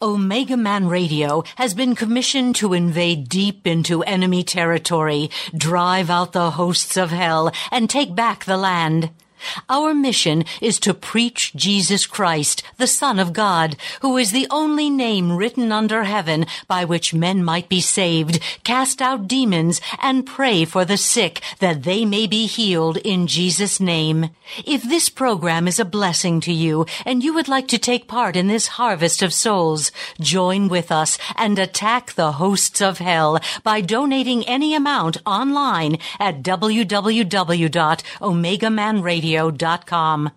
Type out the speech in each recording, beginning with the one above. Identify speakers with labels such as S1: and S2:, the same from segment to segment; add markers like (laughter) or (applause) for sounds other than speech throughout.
S1: Omega Man Radio has been commissioned to invade deep into enemy territory, drive out the hosts of hell, and take back the land. Our mission is to preach Jesus Christ, the Son of God, who is the only name written under heaven by which men might be saved, cast out demons, and pray for the sick that they may be healed in Jesus' name. If this program is a blessing to you and you would like to take part in this harvest of souls, join with us and attack the hosts of hell by donating any amount online at www.omegamanradio radio.com.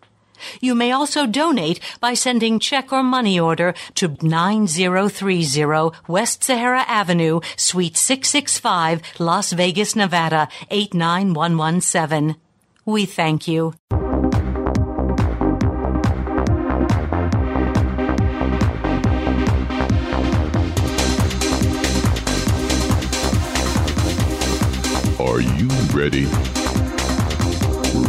S1: You may also donate by sending check or money order to 9030 West Sahara Avenue, Suite 665, Las Vegas, Nevada 89117. We thank you.
S2: Are you ready?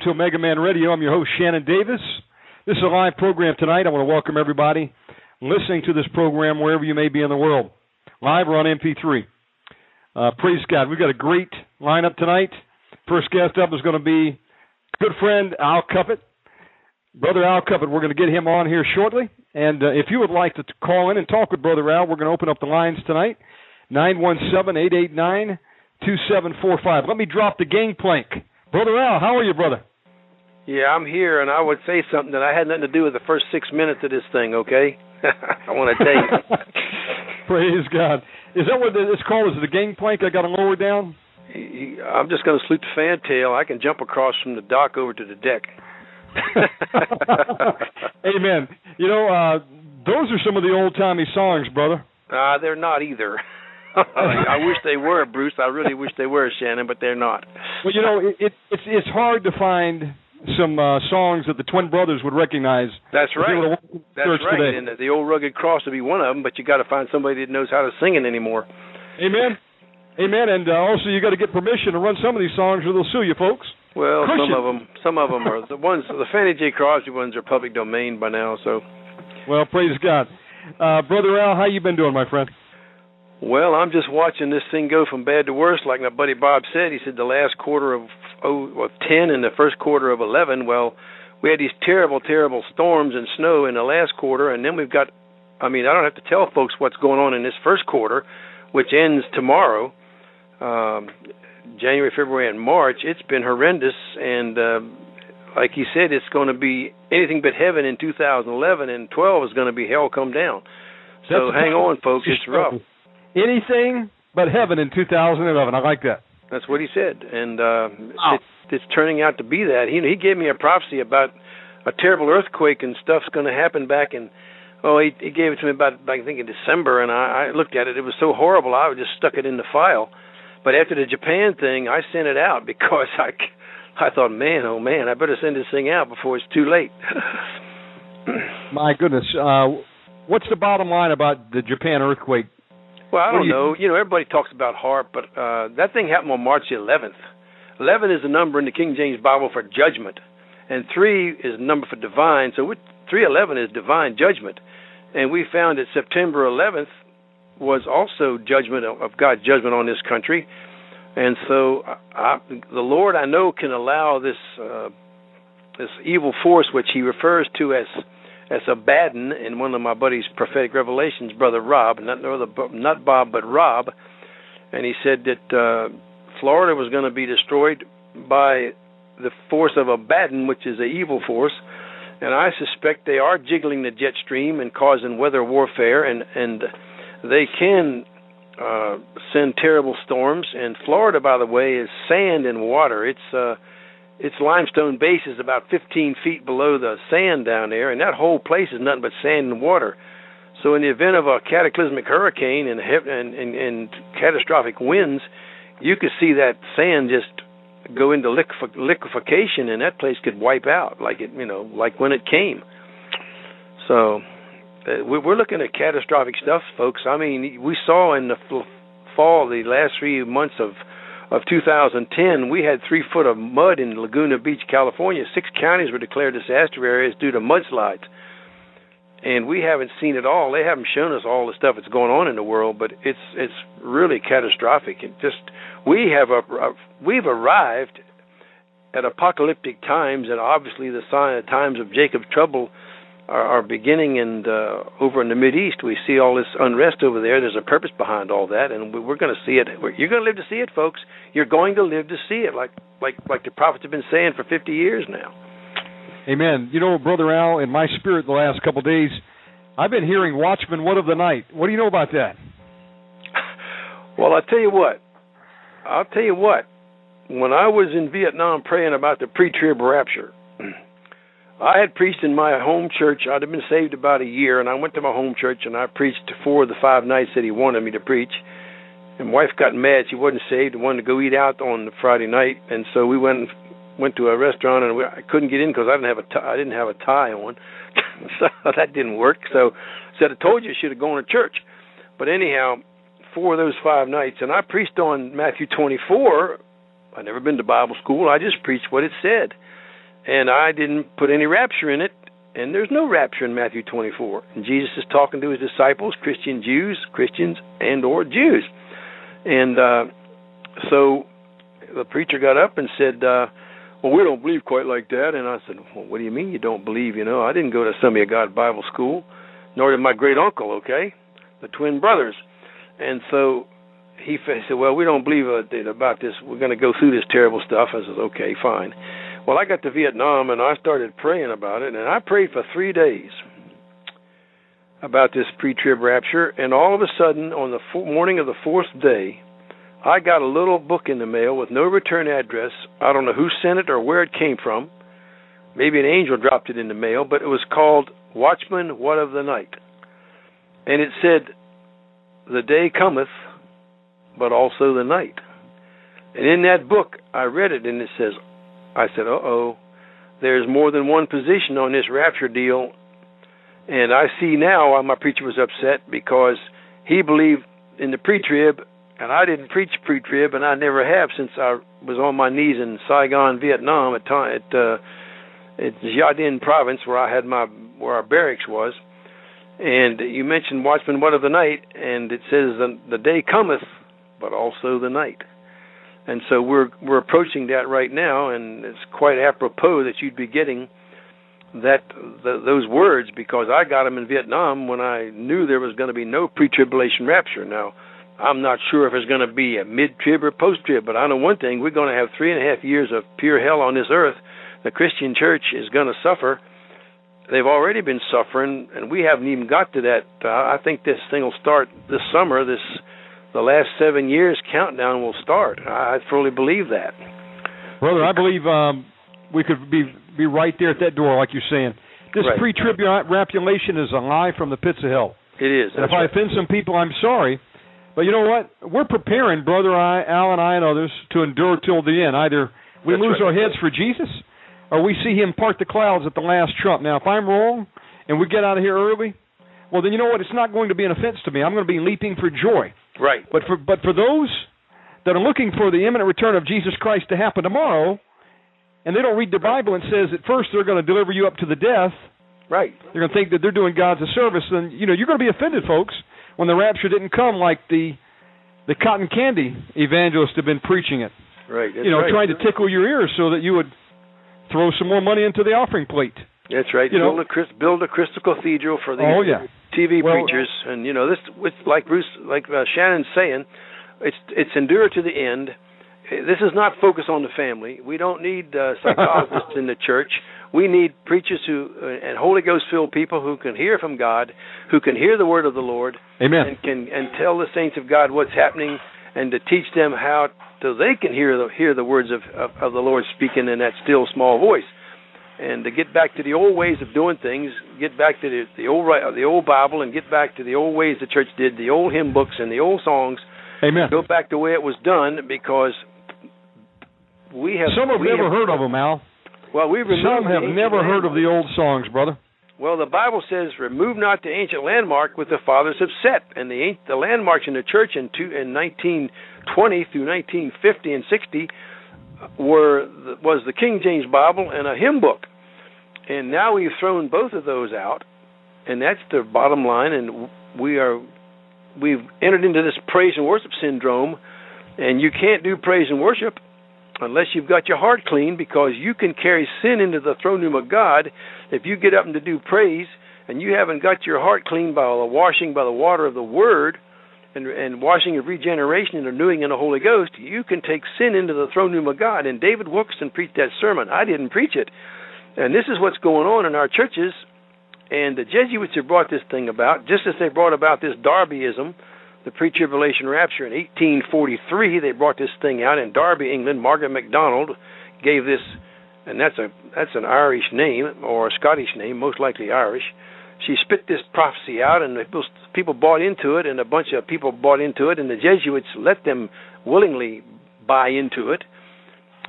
S3: Welcome to Omega Man Radio. I'm your host, Shannon Davis. This is a live program tonight. I want to welcome everybody listening to this program wherever you may be in the world, live or on MP3. Uh, praise God. We've got a great lineup tonight. First guest up is going to be good friend Al Cuppett. Brother Al Cuppett, we're going to get him on here shortly. And uh, if you would like to call in and talk with Brother Al, we're going to open up the lines tonight. 917 889 2745. Let me drop the gangplank. Brother Al, how are you, brother?
S4: Yeah, I'm here, and I would say something that I had nothing to do with the first six minutes of this thing. Okay, (laughs) I want to tell you. (laughs)
S3: Praise God. Is that what it's called? Is it the gangplank? I got to lower down.
S4: I'm just going to salute the fantail. I can jump across from the dock over to the deck. (laughs)
S3: Amen. You know, uh, those are some of the old timey songs, brother.
S4: Uh, they're not either. I wish they were, Bruce. I really wish they were, Shannon, but they're not.
S3: Well, you know, it, it, it's it's hard to find some uh, songs that the twin brothers would recognize.
S4: That's right. That's right.
S3: Today.
S4: And the, the old rugged cross would be one of them, but you got to find somebody that knows how to sing it anymore.
S3: Amen. Amen. And uh, also, you got to get permission to run some of these songs, or they'll sue you, folks.
S4: Well, some of them, some of them are the ones. The Fanny J. Crosby ones are public domain by now. So,
S3: well, praise God, uh, brother Al. How you been doing, my friend?
S4: Well, I'm just watching this thing go from bad to worse. Like my buddy Bob said, he said the last quarter of oh, of ten and the first quarter of eleven. Well, we had these terrible, terrible storms and snow in the last quarter, and then we've got. I mean, I don't have to tell folks what's going on in this first quarter, which ends tomorrow. Um, January, February, and March. It's been horrendous, and uh, like you said, it's going to be anything but heaven in 2011, and 12 is going to be hell come down. So
S3: That's
S4: hang on, folks. (laughs) It's rough.
S3: Anything but heaven in 2011. I like that.
S4: That's what he said, and uh, oh. it's, it's turning out to be that. He he gave me a prophecy about a terrible earthquake and stuff's going to happen back in. Oh, he, he gave it to me about I think in December, and I, I looked at it. It was so horrible. I just stuck it in the file. But after the Japan thing, I sent it out (laughs) because I I thought, man, oh man, I better send this thing out before it's too late.
S3: My goodness, uh, what's the bottom line about the Japan earthquake?
S4: Well, I don't
S3: you-
S4: know. You know, everybody talks about HAARP, but uh, that thing happened on March 11th. 11 is the number in the King James Bible for judgment, and 3 is the number for divine. So 311 is divine judgment. And we found that September 11th was also judgment of of God's judgment on this country. And so I, the Lord, I know, can allow this uh, this evil force, which He refers to as as Abaddon in one of my buddy's prophetic revelations, brother Rob, not no not Bob, but Rob, and he said that uh, Florida was going to be destroyed by the force of Abaddon, which is an evil force, and I suspect they are jiggling the jet stream and causing weather warfare, and and they can uh, send terrible storms. And Florida, by the way, is sand and water. It's uh, its limestone base is about 15 feet below the sand down there, and that whole place is nothing but sand and water. So, in the event of a cataclysmic hurricane and and, and, and catastrophic winds, you could see that sand just go into liquef- liquefaction, and that place could wipe out, like it, you know, like when it came. So, uh, we- we're looking at catastrophic stuff, folks. I mean, we saw in the fall, the last three months of of 2010, we had three foot of mud in Laguna Beach, California. Six counties were declared disaster areas due to mudslides. And we haven't seen it all. They haven't shown us all the stuff that's going on in the world, but it's it's really catastrophic. It just we have a, a we've arrived at apocalyptic times, and obviously the sign of times of Jacob's trouble are, beginning. And uh, over in the Mid East, we see all this unrest over there. There's a purpose behind all that, and we- we're going to see it. You're going to live to see it, folks. You're going to live to see it, like like like the prophets have been saying for 50 years now.
S3: Amen. You know, Brother Al, in my spirit the last couple of days, I've been hearing Watchman What of the Night. What do you know about that? (laughs)
S4: Well, I tell you what. I'll tell you what. When I was in Vietnam praying about the pre-trib rapture, (clears throat) I had preached in my home church. I'd have been saved about a year, and I went to my home church and I preached four of the five nights that he wanted me to preach. And wife got mad; she wasn't saved and wanted to go eat out on the Friday night, and so we went went to a restaurant and we, I couldn't get in because I didn't have a tie, I didn't have a tie on, (laughs) so that didn't work. So said, "I told you, I should have gone to church." But anyhow, four of those five nights, and I preached on Matthew 24. I'd never been to Bible school. I just preached what it said, and I didn't put any rapture in it. And there's no rapture in Matthew 24. And Jesus is talking to his disciples, Christian Jews, Christians, and or Jews. And uh, so the preacher got up and said, uh, "Well, we don't believe quite like that." And I said, "Well, what do you mean you don't believe? You know, I didn't go to Assembly of God Bible School, nor did my great uncle. Okay, the twin brothers." And so he said, "Well, we don't believe uh, about this. We're going to go through this terrible stuff." I said, "Okay, fine." Well, I got to Vietnam and I started praying about it, and I prayed for three days about this pre-trib rapture. And all of a sudden, on the morning of the fourth day, I got a little book in the mail with no return address. I don't know who sent it or where it came from. Maybe an angel dropped it in the mail, but it was called Watchman, What of the Night. And it said, The day cometh, but also the night. And in that book, I read it, and it says, I said, uh oh, there's more than one position on this rapture deal. And I see now why my preacher was upset because he believed in the pre trib, and I didn't preach pre trib, and I never have since I was on my knees in Saigon, Vietnam, at time uh, at Gia province where I had my where our barracks was. And you mentioned Watchman What of the Night, and it says the, the day cometh, but also the night. And so we're we're approaching that right now, and it's quite apropos that you'd be getting that the, those words because I got them in Vietnam when I knew there was going to be no pre-tribulation rapture. Now, I'm not sure if it's going to be a mid-trib or post-trib, but I know one thing: we're going to have three and a half years of pure hell on this earth. The Christian church is going to suffer. They've already been suffering, and we haven't even got to that. Uh, I think this thing will start this summer. This the last seven years countdown will start. I fully believe that.
S3: Brother, I believe um, we could be be right there at that door, like you're saying. This
S4: Right.
S3: pre-tribulation is a lie from the pits of hell.
S4: It is.
S3: If I offend some people, I'm sorry. But you know what? We're preparing, brother I, Al and I and others, to endure till the end, either We
S4: That's
S3: lose
S4: right.
S3: our heads for Jesus, or we see Him part the clouds at the last trump. Now, if I'm wrong and we get out of here early, well, then you know what? It's not going to be an offense to me. I'm going to be leaping for joy.
S4: Right.
S3: But for but for those that are looking for the imminent return of Jesus Christ to happen tomorrow, and they don't read the Bible and says at first they're going to deliver you up to the death,
S4: Right.
S3: they're going to think that they're doing God's a service, then you know you're going to be offended, folks, when the rapture didn't come like the the cotton candy evangelists have been preaching it.
S4: Right.
S3: You know,
S4: right.
S3: trying to tickle your ears so that you would throw some more money into the offering plate.
S4: That's right.
S3: you know-
S4: build a Chris- build a crystal cathedral for the
S3: Oh yeah.
S4: TV
S3: Well-
S4: preachers, and you know this. It's like Bruce, like uh, Shannon's saying, it's it's endure to the end. This is not focus on the family. We don't need uh, (laughs) psychologists in the church. We need preachers who uh, and Holy Ghost filled people who can hear from God, who can hear the word of the Lord,
S3: Amen.
S4: and can and tell the saints of God what's happening, and to teach them how so they can hear the hear the words of of, of the Lord speaking in that still small voice, and to get back to the old ways of doing things, get back to the the old the old Bible, and get back to the old ways the church did, the old hymn books and the old songs.
S3: Amen.
S4: Go back the way it was done because we have
S3: Some have
S4: we
S3: never
S4: have,
S3: heard of them, Al.
S4: Well, we've
S3: Some have never heard of the old songs, brother.
S4: Well, the Bible says, "Remove not the ancient landmark which the fathers have set." And the the landmarks in the church in two, in 1920 through 1950 and 60 were was the King James Bible and a hymn book. And now we've thrown both of those out, and that's the bottom line. And we are we've entered into this praise and worship syndrome, and you can't do praise and worship unless you've got your heart clean because you can carry sin into the throne room of God if you get up and to do praise and you haven't got your heart clean by the washing by the water of the word and and washing of regeneration and renewing in the Holy Ghost, you can take sin into the throne room of God. And David Wilkerson preached that sermon. I didn't preach it. And this is what's going on in our churches. And the Jesuits have brought this thing about, just as they brought about this Darbyism, the pre-tribulation rapture in 1843. They brought this thing out in Derby, England. Margaret MacDonald gave this, and that's a that's an Irish name or a Scottish name, most likely Irish. She spit this prophecy out, and people bought into it, and a bunch of people bought into it, and the Jesuits let them willingly buy into it.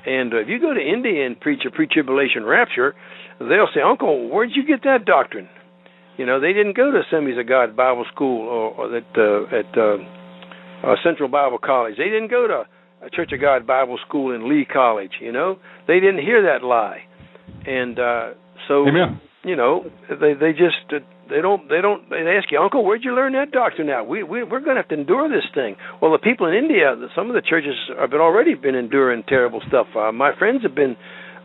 S4: And if you go to India and preach a pre-tribulation rapture, they'll say, "Uncle, where'd you get that doctrine?" You know, they didn't go to Assemblies of God Bible School or, or that uh, at uh, uh, Central Bible College. They didn't go to a Church of God Bible School in Lee College. You know, they didn't hear that lie, and uh, so
S3: Amen.
S4: you know they they just uh, they don't they don't they ask you uncle where'd you learn that doctrine now we we we're going to have to endure this thing. Well the people in india some of the churches have been already been enduring terrible stuff. Uh, my friends have been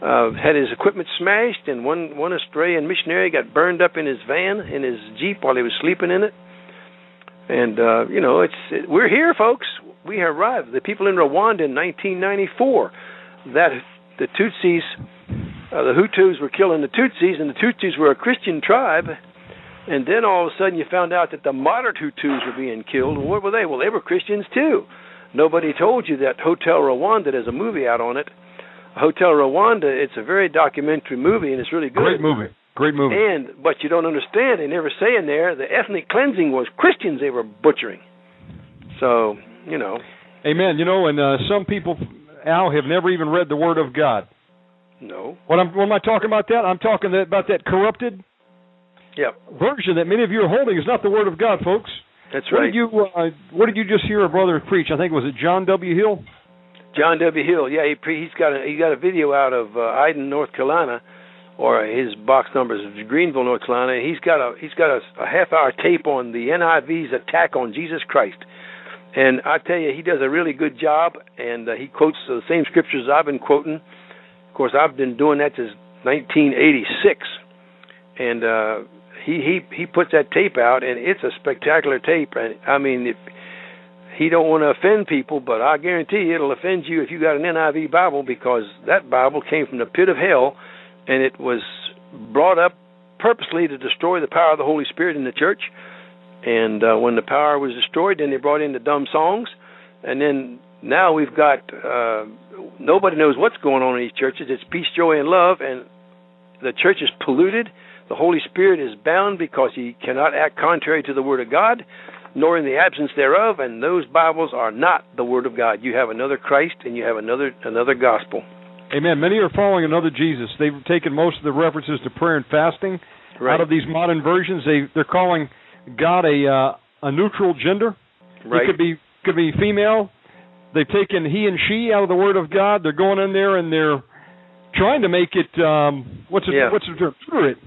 S4: uh had his equipment smashed and one one Australian missionary got burned up in his van in his jeep while he was sleeping in it. And uh you know it's it, we're here folks. We arrived. The people in Rwanda in 1994 that the Tutsis uh, the Hutus were killing the Tutsis, and the Tutsis were a Christian tribe. And then all of a sudden, you found out that the moderate Hutus were being killed. And what were they? Well, they were Christians too. Nobody told you that Hotel Rwanda. There's a movie out on it. Hotel Rwanda. It's a very documentary movie, and it's really good.
S3: Great movie. Great movie.
S4: And but you don't understand. They never say in there the ethnic cleansing was Christians they were butchering. So you know,
S3: Amen. You know, and uh, some people, Al, have never even read the Word of God.
S4: no.
S3: What, I'm, what am I talking about? That I'm talking that, about that corrupted
S4: Yep,
S3: version that many of you are holding is not the Word of God, folks.
S4: that's
S3: What
S4: right.
S3: did you uh, What did you just hear a brother preach? I think was it John W. Hill.
S4: John W. Hill, yeah, he pre- he's got a he got a video out of uh, Eden, North Carolina, or his box number is Greenville, North Carolina. He's got a he's got a, a half hour tape on the NIV's attack on Jesus Christ, and I tell you, he does a really good job, and uh, he quotes the same scriptures I've been quoting. Of course, I've been doing that since 1986, and uh, he he he puts that tape out, and it's a spectacular tape. And I mean, if, he don't want to offend people, but I guarantee it'll offend you if you got an NIV Bible because that Bible came from the pit of hell, and it was brought up purposely to destroy the power of the Holy Spirit in the church. And uh, when the power was destroyed, then they brought in the dumb songs, and then now we've got uh, nobody knows what's going on in these churches. It's peace, joy, and love, and the church is polluted. The Holy Spirit is bound because he cannot act contrary to the Word of God, nor in the absence thereof. And those Bibles are not the Word of God. You have another Christ, and you have another another gospel.
S3: Amen. Many are following another Jesus. They've taken most of the references to prayer and fasting
S4: right.
S3: out of these modern versions. They they're calling God a uh, a neutral gender.
S4: Right.
S3: He could be could be female. They've taken he and she out of the Word of God. They're going in there and they're trying to make it um what's it
S4: Yeah.
S3: what's the term? It.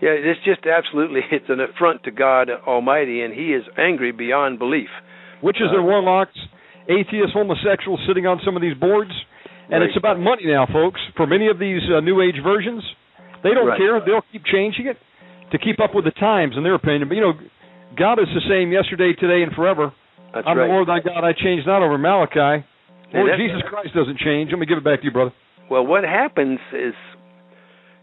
S4: Yeah, it's just absolutely (laughs) it's an affront to God Almighty, and He is angry beyond belief.
S3: Witches
S4: Uh,
S3: and warlocks, atheists, homosexuals sitting on some of these boards. And
S4: Right.
S3: it's about money now, folks. For many of these uh, new age versions, they don't
S4: Right.
S3: care. They'll keep changing it to keep up with the times, in their opinion. But you know, God is the same yesterday, today, and forever.
S4: That's
S3: I'm
S4: right.
S3: the Lord thy God. I change not over Malachi. Lord Jesus Christ doesn't change. Let me give it back to you, brother.
S4: Well, what happens is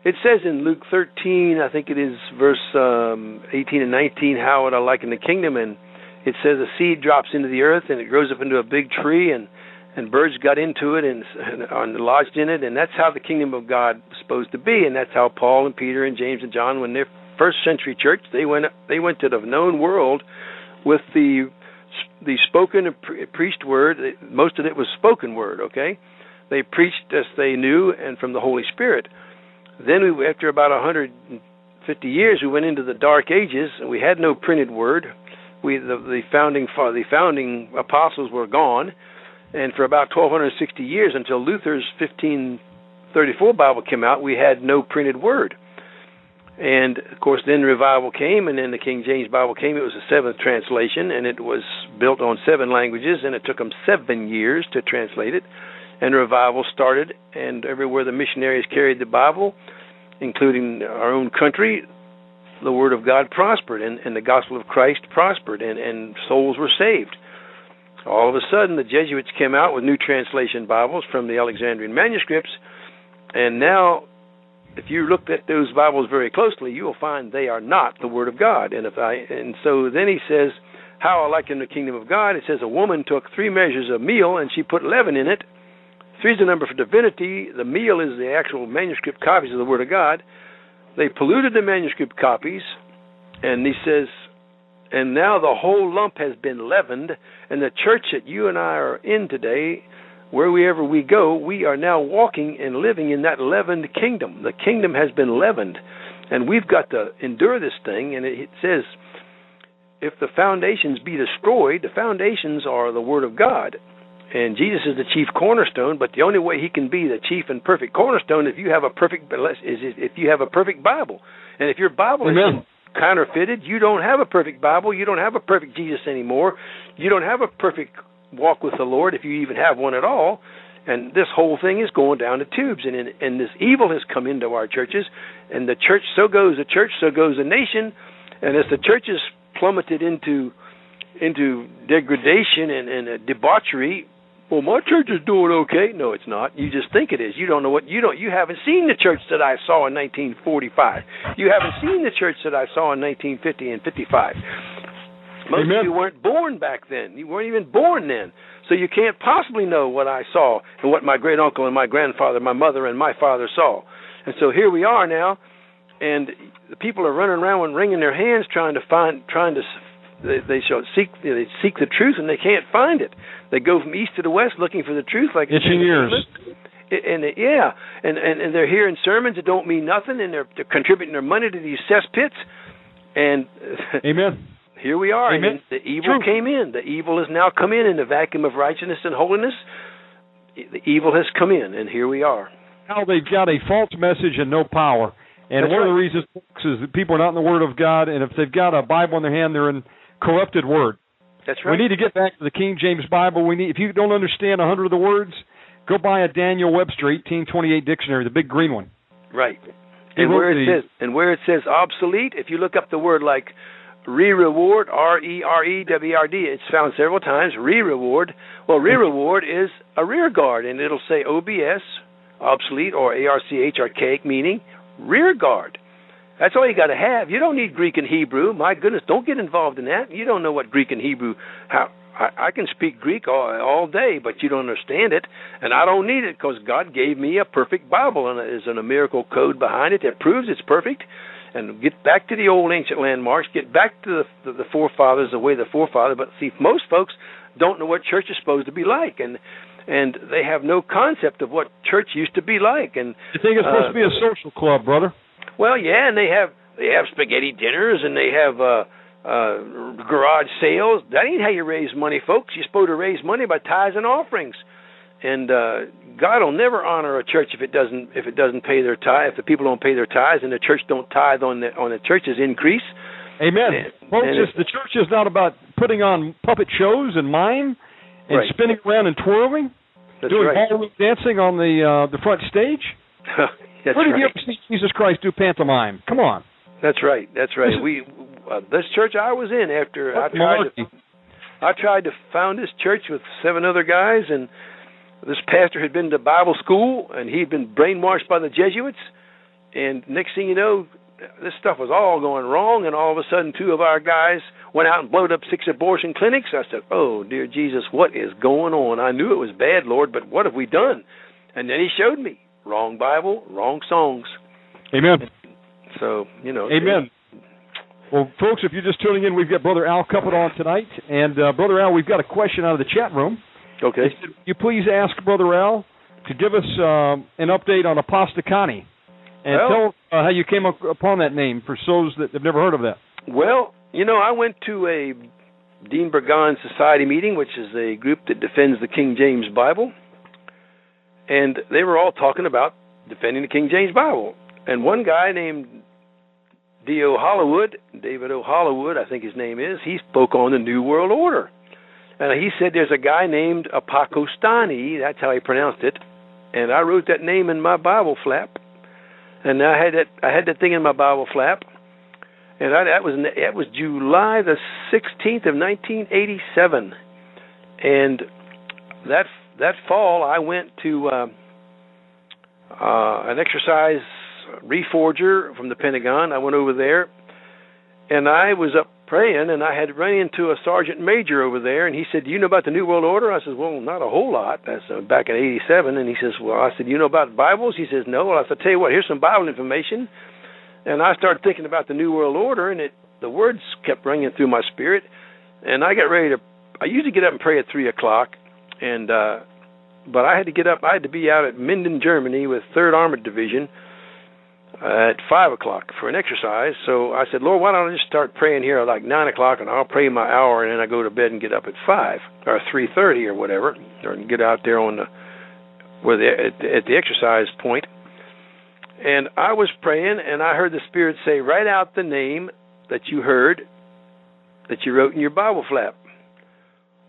S4: it says in Luke 13, I think it is verse um, 18 and 19, how would I liken the kingdom? And it says a seed drops into the earth and it grows up into a big tree, and and birds got into it and, and lodged in it, and that's how the kingdom of God was supposed to be, and that's how Paul and Peter and James and John, when they're first century church, they went they went to the known world with the the spoken and pre- preached word. Most of it was spoken word. Okay, they preached as they knew and from the Holy Spirit. Then, we, after about 150 years, we went into the Dark Ages, and we had no printed word. We the, the founding the founding apostles were gone, and for about 1260 years, until Luther's 1534 Bible came out, we had no printed word. And of course, then revival came, and then the King James Bible came. It was a seventh translation, and it was built on seven languages, and it took them seven years to translate it. And revival started, and everywhere the missionaries carried the Bible, including our own country, the Word of God prospered, and, and the gospel of Christ prospered, and, and souls were saved. All of a sudden, the Jesuits came out with new translation Bibles from the Alexandrian manuscripts, and now if you looked at those Bibles very closely, you will find they are not the Word of God. And if I and so then he says, How I liken the kingdom of God, it says a woman took three measures of meal and she put leaven in it. Three is the number for divinity, the meal is the actual manuscript copies of the Word of God. They polluted the manuscript copies, and he says and now the whole lump has been leavened, and the church that you and I are in today wherever we go, we are now walking and living in that leavened kingdom. The kingdom has been leavened, and we've got to endure this thing. And it says, if the foundations be destroyed, the foundations are the Word of God. And Jesus is the chief cornerstone, but the only way he can be the chief and perfect cornerstone if you have a perfect is if you have a perfect Bible. And if your Bible
S3: Amen.
S4: is counterfeited, you don't have a perfect Bible, you don't have a perfect Jesus anymore. You don't have a perfect walk with the Lord if you even have one at all. And this whole thing is going down the tubes, and and this evil has come into our churches, and the church so goes the church, so goes the nation, and as the church is plummeted into into degradation and, and debauchery, well, my church is doing okay. No, it's not. You just think it is. You don't know what you don't. You haven't seen the church that I saw in 1945. You haven't seen the church that I saw in 1950 and 55. Most
S3: Amen.
S4: of you weren't born back then. You weren't even born then. So you can't possibly know what I saw and what my great uncle and my grandfather, my mother and my father saw. And so here we are now, and the people are running around and wringing their hands trying to find, trying to, they, they shall seek, they seek the truth and they can't find it. They go from east to the west looking for the truth, like
S3: Itching ears.
S4: and and, yeah, and, and and they're hearing sermons that don't mean nothing, and they're, they're contributing their money to these cesspits, and (laughs)
S3: Amen.
S4: here we are.
S3: Amen.
S4: And the evil
S3: True.
S4: came in. The evil has now come in in the vacuum of righteousness and holiness. The evil has come in, and here we are.
S3: Now they've got a false message and no power. And
S4: That's
S3: one of the reasons is that people are not in the Word of God, and if they've got a Bible in their hand, they're in corrupted Word.
S4: That's right.
S3: We need to get back to the King James Bible. We need, if you don't understand a hundred of the words, go buy a Daniel Webster 1828 dictionary, the big green one.
S4: Right.
S3: He
S4: And where it says and where it says obsolete, if you look up the word like re-reward, R E R E W R D, it's found several times. Re-reward. Well, re-reward is a rear guard, and it'll say OBS, obsolete, or ARCH, archaic, meaning rear guard. That's all you got to have. You don't need Greek and Hebrew. My goodness, don't get involved in that. You don't know what Greek and Hebrew. How I, I can speak Greek all, all day, but you don't understand it, and I don't need it because God gave me a perfect Bible, and there's a numerical code behind it that proves it's perfect. And get back to the old ancient landmarks. Get back to the, the, the forefathers, the way the forefather. But see, most folks don't know what church is supposed to be like, and and they have no concept of what church used to be like. And
S3: you think it's supposed uh, to be a social club, brother?
S4: Well, yeah, and they have they have spaghetti dinners and they have uh uh garage sales. That ain't how you raise money, folks. You're supposed to raise money by tithes and offerings. And uh God will never honor a church if it doesn't if it doesn't pay their tithe. If the people don't pay their tithes and the church don't tithe on the on the church's increase.
S3: Amen. And, Folks, and the church is not about putting on puppet shows and mime and
S4: right.
S3: spinning around and twirling,
S4: That's
S3: doing
S4: right.
S3: ballroom dancing on the uh, the front stage. (laughs)
S4: That's
S3: Where did
S4: right.
S3: you ever see Jesus Christ do pantomime? Come on.
S4: That's right. That's right. We uh, this church I was in after I tried to I tried to found this church with seven other guys and this pastor had been to Bible school and he'd been brainwashed by the Jesuits and next thing you know this stuff was all going wrong and all of a sudden two of our guys went out and blowed up six abortion clinics. I said, "Oh, dear Jesus, what is going on? I knew it was bad, Lord, but what have we done?" And then he showed me wrong Bible, wrong songs.
S3: Amen.
S4: So, you know,
S3: Amen. Well, folks, if you're just tuning in, we've got Brother Al Cuppett on tonight. And, uh, Brother Al, we've got a question out of the chat room.
S4: Okay.
S3: Said, you please ask Brother Al to give us um, an update on Apostacani and
S4: well,
S3: tell uh, how you came up upon that name for those that have never heard of that.
S4: Well, you know, I went to a Dean Burgon Society meeting, which is a group that defends the King James Bible, and they were all talking about defending the King James Bible. And one guy named D.O. Hollywood, David O. Hollywood, I think his name is, he spoke on the New World Order. And he said there's a guy named Apakostani, that's how he pronounced it, and I wrote that name in my Bible flap. And I had that I had that thing in my Bible flap, and I, that was that was July the 16th of 1987, and that that fall I went to uh, uh, an exercise reforger from the Pentagon. I went over there, and I was up praying, and I had run into a sergeant major over there, and he said, "Do you know about the New World Order?" I said, "Well, not a whole lot." That's uh, back in '87, and he says, "Well," I said, "You know about Bibles?" He says, "No." Well, I said, "Tell you what, here's some Bible information." And I started thinking about the New World Order, and it the words kept ringing through my spirit, and I got ready to. I usually get up and pray at three o'clock, and uh but I had to get up. I had to be out at Minden, Germany, with Third Armored Division at five o'clock for an exercise. So I said, Lord, why don't I just start praying here at like nine o'clock, and I'll pray my hour, and then I go to bed and get up at five or three thirty or whatever, or get out there on the where the at, at the exercise point. And I was praying, and I heard the Spirit say, "Write out the name that you heard, that you wrote in your Bible flap."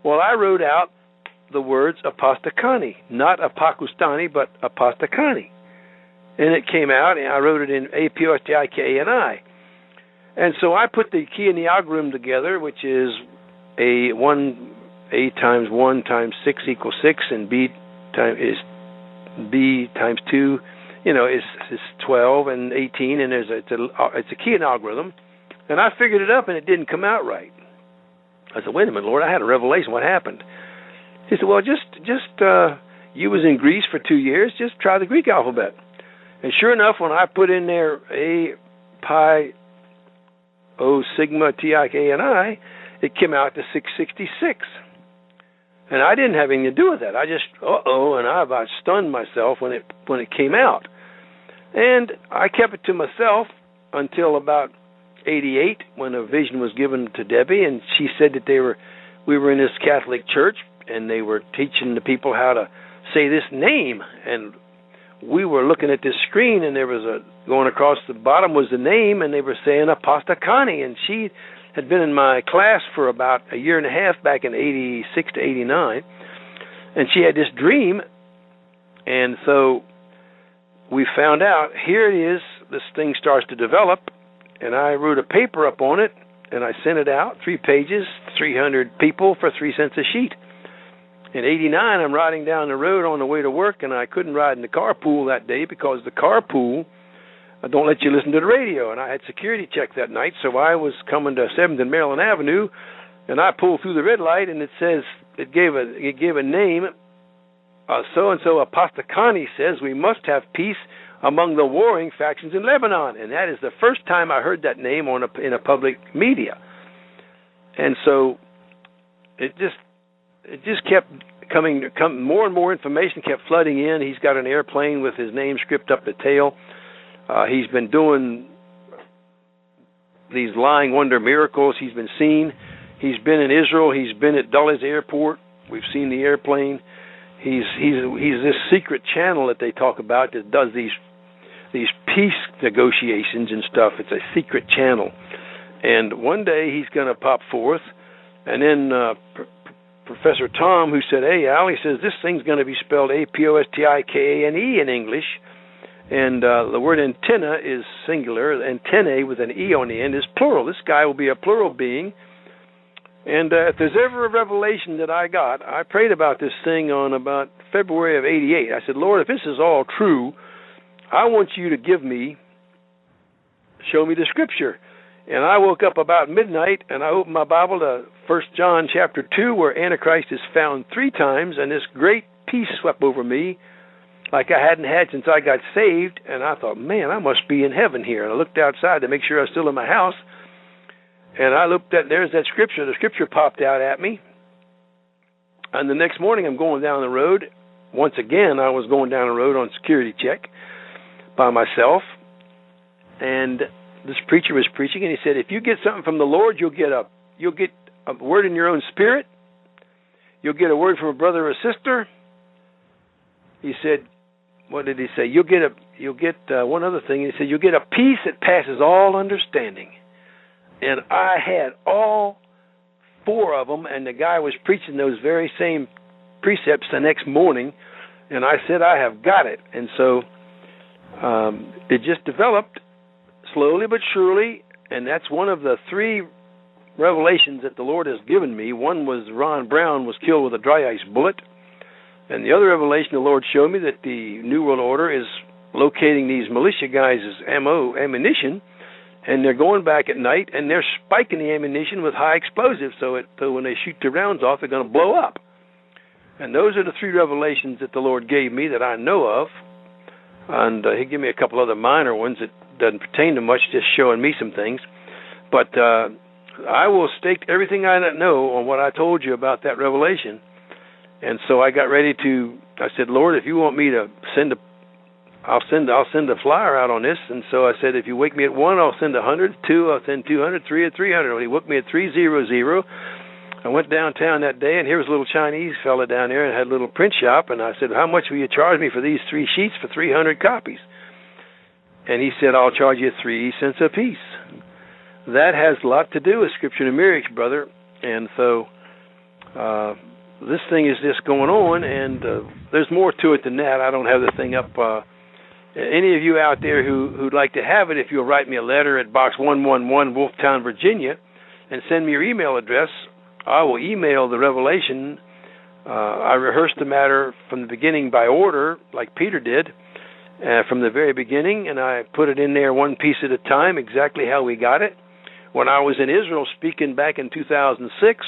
S4: Well, I wrote out the words Apostacani, not Apakustani, but Apostacani and it came out, and I wrote it in A P O S T I K A N I. And so I put the key and the algorithm together, which is a one A times one times six equals six, and B time is B times two, you know, is is twelve and eighteen, and there's a, it's a it's a key and algorithm, and I figured it up, and it didn't come out right. I said, wait a minute, Lord, I had a revelation. What happened? He said, well, just just uh, you was in Greece for two years. Just try the Greek alphabet. And sure enough, when I put in there A pi O sigma T I K N I, it came out to 666. And I didn't have anything to do with that. I just, uh oh, and I about stunned myself when it when it came out. And I kept it to myself until about 88 when a vision was given to Debbie, and she said that they were, we were in this Catholic church, and they were teaching the people how to say this name, and we were looking at this screen and there was a going across the bottom was the name and they were saying Apostacani and she had been in my class for about a year and a half back in 86 to 89 and she had this dream. And so we found out here it is this thing starts to develop. And I wrote a paper up on it and I sent it out three pages 300 people for 3 cents a sheet in 89, I'm riding down the road on the way to work, and I couldn't ride in the carpool that day because the carpool uh, don't let you listen to the radio. And I had security check that night, so I was coming to 7th and Maryland Avenue, and I pulled through the red light, and it says it gave a it gave a name. So and so Apostacani says we must have peace among the warring factions in Lebanon, and that is the first time I heard that name on a, in a public media. And so it just it just kept coming, come, more and more information kept flooding in. He's got an airplane with his name script up the tail. Uh, he's been doing these lying wonder miracles. He's been seen. He's been in Israel. He's been at Dulles Airport. We've seen the airplane. He's he's he's this secret channel that they talk about that does these these peace negotiations and stuff. It's a secret channel, and one day he's going to pop forth, and then uh, Professor Tom, who said, "Hey, Al," he says this thing's going to be spelled A P O S T I K A N E in English, and uh, the word antenna is singular. Antennae with an e on the end is plural. This guy will be a plural being. And uh, if there's ever a revelation that I got, I prayed about this thing on about February of '88. I said, Lord, if this is all true, I want you to give me, show me the scripture. And I woke up about midnight and I opened my Bible to First John chapter two, where Antichrist is found three times, and this great peace swept over me, like I hadn't had since I got saved. And I thought, man, I must be in heaven here. And I looked outside to make sure I was still in my house, and I looked at there's that scripture. The scripture popped out at me. And the next morning, I'm going down the road. Once again, I was going down the road on security check by myself, and this preacher was preaching, and he said, "If you get something from the Lord, you'll get a you'll get a word in your own spirit. You'll get a word from a brother or a sister." He said, "What did he say? You'll get a you'll get uh, one other thing." He said, "You'll get a peace that passes all understanding." And I had all four of them, and the guy was preaching those very same precepts the next morning, and I said, "I have got it." And so um, it just developed slowly but surely, and that's one of the three revelations that the Lord has given me. One was Ron Brown was killed with a dry ice bullet, and the other revelation the Lord showed me that the New World Order is locating these militia guys' ammo ammunition, and they're going back at night and they're spiking the ammunition with high explosives, so it so when they shoot the rounds off, they're going to blow up. And those are the three revelations that the Lord gave me that I know of and uh, he gave me a couple other minor ones that doesn't pertain to much, just showing me some things. But uh, I will stake everything I know on what I told you about that revelation. And so I got ready to. I said, Lord, if you want me to send a, I'll send I'll send a flyer out on this. And so I said, if you wake me at one, I'll send a hundred. Two, I'll send two hundred. Three at three hundred. Well, he woke me at three zero zero. I went downtown that day, and here was a little Chinese fella down there and had a little print shop. And I said, "How much will you charge me for these three sheets for 300 copies?" And he said, "I'll charge you three cents apiece. That has a lot to do with Scripture and Marriage, brother. And so, uh, this thing is just going on, and uh, there's more to it than that. I don't have the thing up. Uh, any of you out there who who'd like to have it, if you'll write me a letter at Box 111, Wolftown, Virginia, and send me your email address, I will email the revelation. Uh, I rehearsed the matter from the beginning by order, like Peter did, uh, from the very beginning, and I put it in there one piece at a time, exactly how we got it. When I was in Israel speaking back in 2006,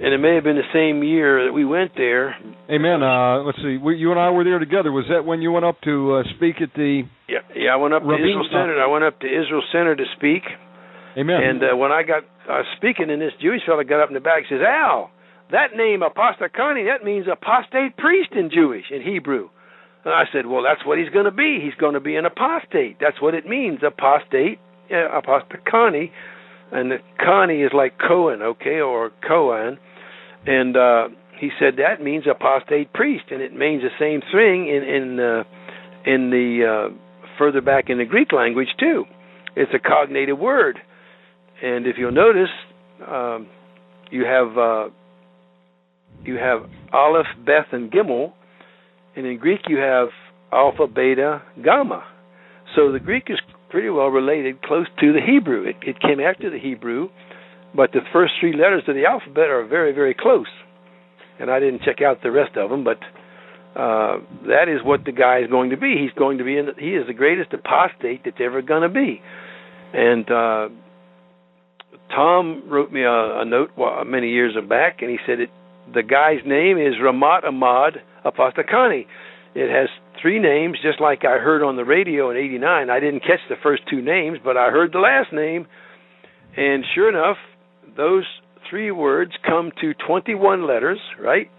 S4: and it may have been the same year that we went there.
S3: Amen. Uh, let's see. We, you and I were there together. Was that when you went up to uh, speak at the?
S4: Yeah, yeah. I went up Rabin, to Israel Center. I went up to Israel Center to speak.
S3: Amen.
S4: And uh, when I got uh, speaking, and this Jewish fellow got up in the back and says, Al, that name apostakani, that means apostate priest in Jewish, in Hebrew. And I said, well, that's what he's going to be. He's going to be an apostate. That's what it means, apostate, uh, apostakani. And the kani is like Cohen, okay, or Kohen. And uh, he said that means apostate priest, and it means the same thing in in uh, in the uh, further back in the Greek language too. It's a cognated word. And if you'll notice, um, you have uh, you have Aleph, Beth, and Gimel, and in Greek you have Alpha, Beta, Gamma. So the Greek is pretty well related, close to the Hebrew. It, it came after the Hebrew, but the first three letters of the alphabet are very, very close. And I didn't check out the rest of them, but uh, that is what the guy is going to be. He's going to be in. The, he is the greatest apostate that's ever going to be, and uh, Tom wrote me a, a note many years back, and he said it, the guy's name is Ramat Ahmad Apostakani. It has three names, just like I heard on the radio in '89. I didn't catch the first two names, but I heard the last name, and sure enough, those three words come to 21 letters, right?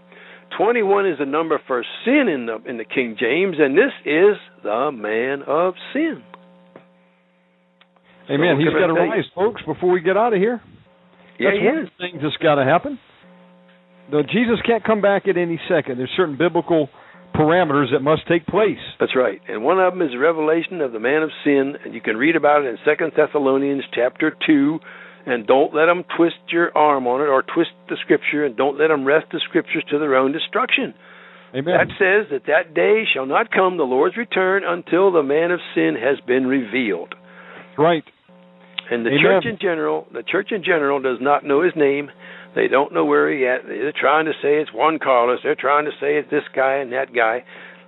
S4: 21 is the number for sin in the in the King James, and this is the man of sin.
S3: Amen. So He's got to rise, folks, before we get out of here.
S4: Yeah,
S3: That's one of the things that's got to happen. Though Jesus can't come back at any second. There's certain biblical parameters that must take place.
S4: That's right. And one of them is the revelation of the man of sin, and you can read about it in Second Thessalonians chapter 2. And don't let them twist your arm on it or twist the scripture, and don't let them wrest the scriptures to their own destruction.
S3: Amen.
S4: That says that that day shall not come, the Lord's return, until the man of sin has been revealed.
S3: Right.
S4: And the
S3: Amen.
S4: church in general, the church in general does not know his name. They don't know where he at. They're trying to say it's Juan Carlos. They're trying to say it's this guy and that guy.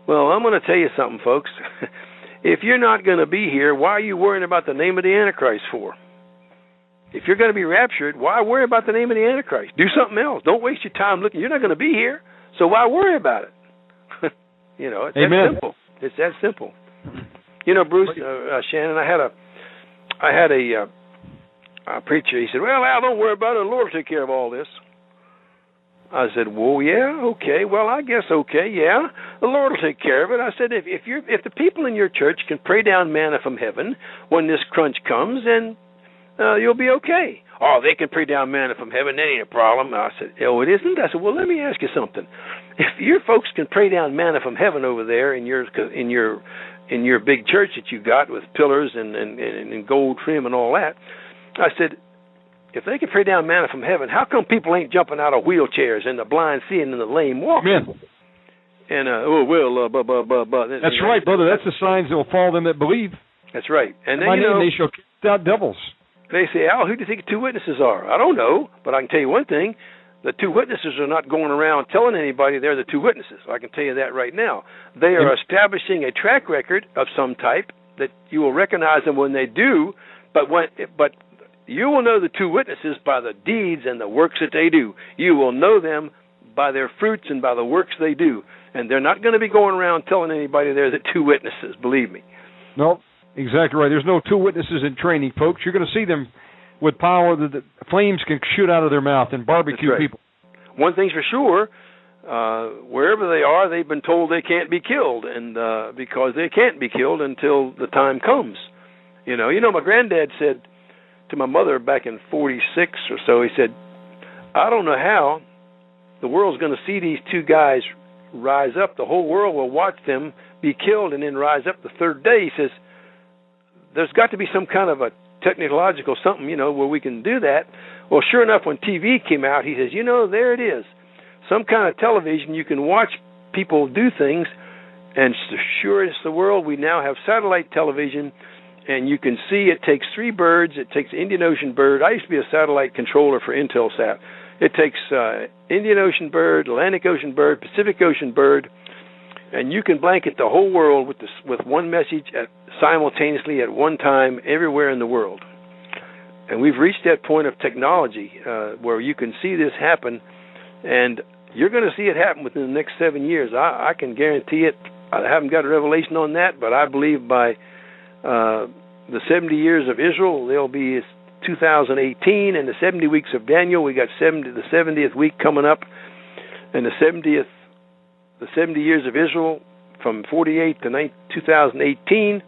S4: Well, I'm going to tell you something, folks. (laughs) if you're not going to be here, why are you worrying about the name of the Antichrist for? If you're going to be raptured, why worry about the name of the Antichrist? Do something else. Don't waste your time looking. You're not going to be here, so why worry about it? (laughs) you know, it's
S3: Amen.
S4: that simple. It's that simple. You know, Bruce, uh, uh, Shannon, I had a, I had a. Uh, uh, preacher, he said, Well, Al, don't worry about it. The Lord will take care of all this. I said, Well, yeah, okay. Well, I guess okay, yeah. The Lord will take care of it. I said, if if you if the people in your church can pray down manna from heaven when this crunch comes, then uh, you'll be okay. Oh, they can pray down manna from heaven. That ain't a problem. I said, Oh, it isn't. I said, Well, let me ask you something. If your folks can pray down manna from heaven over there in your in your in your big church that you got with pillars and and, and gold trim and all that, I said, if they can pray down manna from heaven, how come people ain't jumping out of wheelchairs and the blind seeing and the lame walking?
S3: Amen.
S4: And uh, oh well, uh, but but but but.
S3: That's right, brother. That's the signs that will follow them that believe.
S4: That's right. And then
S3: my
S4: you
S3: name
S4: know,
S3: they shall cast out devils.
S4: They say, Al, who do you think the two witnesses are? I don't know, but I can tell you one thing: the two witnesses are not going around telling anybody they're the two witnesses. I can tell you that right now. They are establishing a track record of some type that you will recognize them when they do. But when but you will know the two witnesses by the deeds and the works that they do. You will know them by their fruits and by the works they do. And they're not going to be going around telling anybody they're the two witnesses, believe me.
S3: No, exactly right. There's no two witnesses in training, folks. You're going to see them with power that the flames can shoot out of their mouth and barbecue
S4: right.
S3: people.
S4: One thing's for sure, uh, wherever they are, they've been told they can't be killed, and uh, because they can't be killed until the time comes. You know, you know, my granddad said to my mother back in 46 or so, he said, I don't know how the world's going to see these two guys rise up. The whole world will watch them be killed and then rise up the third day. He says, There's got to be some kind of a technological something, you know, where we can do that. Well, sure enough, when TV came out, he says, You know, there it is. Some kind of television, you can watch people do things. And sure as the world, we now have satellite television and you can see it takes three birds. It takes Indian Ocean bird. I used to be a satellite controller for Intelsat. It takes uh, Indian Ocean bird, Atlantic Ocean bird, Pacific Ocean bird, and you can blanket the whole world with this with one message at, simultaneously at one time everywhere in the world. And we've reached that point of technology uh, where you can see this happen, and you're going to see it happen within the next seven years. I, I can guarantee it. I haven't got a revelation on that, but I believe by uh, the 70 years of Israel, they'll be 2018, and the 70 weeks of Daniel, we got 70, the 70th week coming up, and the 70th, the 70 years of Israel from 48 to 2018.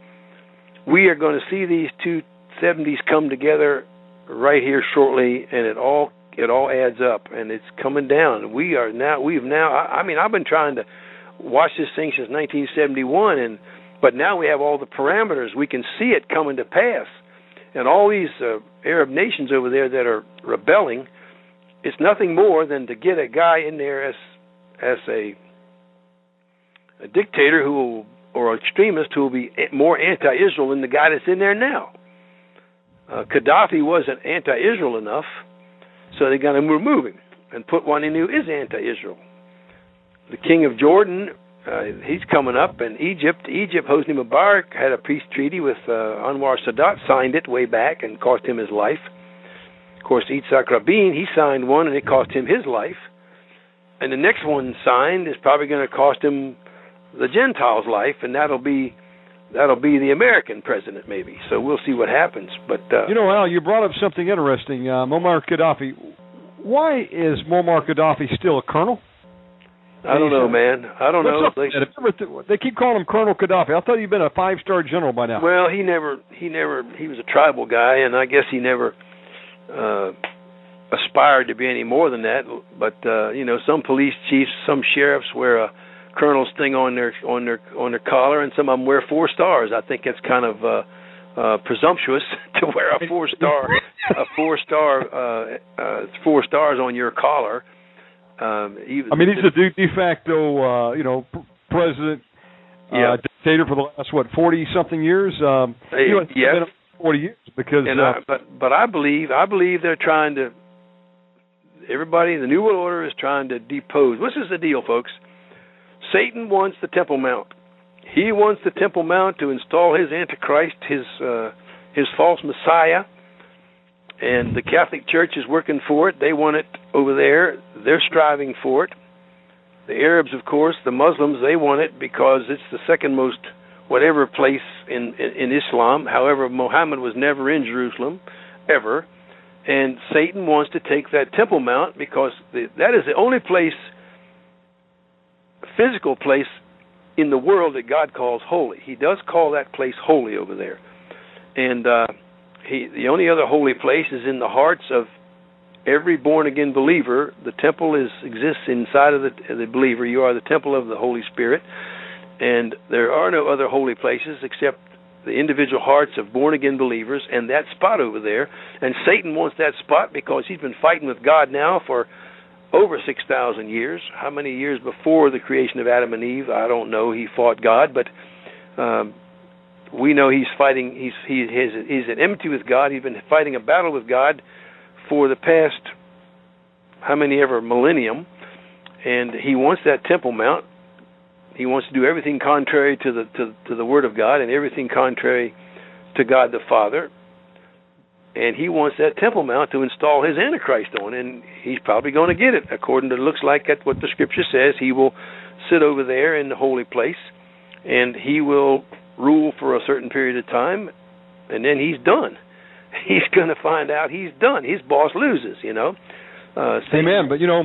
S4: We are going to see these two 70s come together right here shortly, and it all it all adds up, and it's coming down. We are now we've now. I, I mean, I've been trying to watch this thing since 1971, and but now we have all the parameters. We can see it coming to pass. And all these uh, Arab nations over there that are rebelling, it's nothing more than to get a guy in there as as a a dictator who will, or extremist who will be more anti-Israel than the guy that's in there now. Uh, Gaddafi wasn't anti-Israel enough, so to remove him and put one in who is anti-Israel. The king of Jordan uh, he's coming up, and Egypt, Egypt, Hosni Mubarak had a peace treaty with uh, Anwar Sadat, signed it way back, and cost him his life. Of course, Yitzhak Rabin, he signed one, and it cost him his life. And the next one signed is probably going to cost him the Gentiles' life, and that'll be that'll be the American president, maybe. So we'll see what happens. But uh,
S3: you know, Al, you brought up something interesting. Uh, Muammar Gaddafi. why is Muammar Gaddafi still a colonel?
S4: I don't know, man. I don't
S3: What's
S4: know.
S3: With that? They keep calling him Colonel Gaddafi. I thought you'd been a five-star general by now.
S4: Well, he never, he never, he was a tribal guy, and I guess he never uh, aspired to be any more than that. But uh, you know, some police chiefs, some sheriffs wear a colonel's thing on their on their on their collar, and some of them wear four stars. I think it's kind of uh, uh, presumptuous (laughs) to wear a four star a four star uh, uh, four stars on your collar. Um, even,
S3: I mean, he's a de, de facto, uh, you know, pr- president,
S4: yeah.
S3: uh, dictator for the last what forty something years. Um,
S4: Hey,
S3: you know,
S4: yes.
S3: forty years because
S4: and
S3: uh,
S4: I, but but I believe I believe they're trying to. Everybody, in the New World Order is trying to depose. This is the deal, folks. Satan wants the Temple Mount. He wants the Temple Mount to install his Antichrist, his uh, his false Messiah, and the Catholic Church is working for it. They want it over there. They're striving for it. The Arabs, of course, the Muslims, they want it because it's the second most whatever place in, in, in Islam. However, Muhammad was never in Jerusalem, ever. And Satan wants to take that Temple Mount because the, that is the only place, physical place in the world that God calls holy. He does call that place holy over there. And uh, he, the only other holy place is in the hearts of every born again believer. The temple is exists inside of the, the believer. You are the temple of the Holy Spirit. And there are no other holy places except the individual hearts of born again believers and that spot over there. And Satan wants that spot because he's been fighting with God now for over 6000 years. How many years before the creation of Adam and Eve? I don't know. He fought God but um we know he's fighting he's he is he's at enmity with God. He's been fighting a battle with God for the past how many ever millennium and he wants that temple mount he wants to do everything contrary to the to, to the word of God and everything contrary to God the Father. And he wants that Temple Mount to install his Antichrist on, and he's probably going to get it, according to looks like at what the Scripture says. He will sit over there in the holy place, and he will rule for a certain period of time, and then he's done. (laughs) He's going to find out he's done. His boss loses, you know. Uh,
S3: Amen. But you know,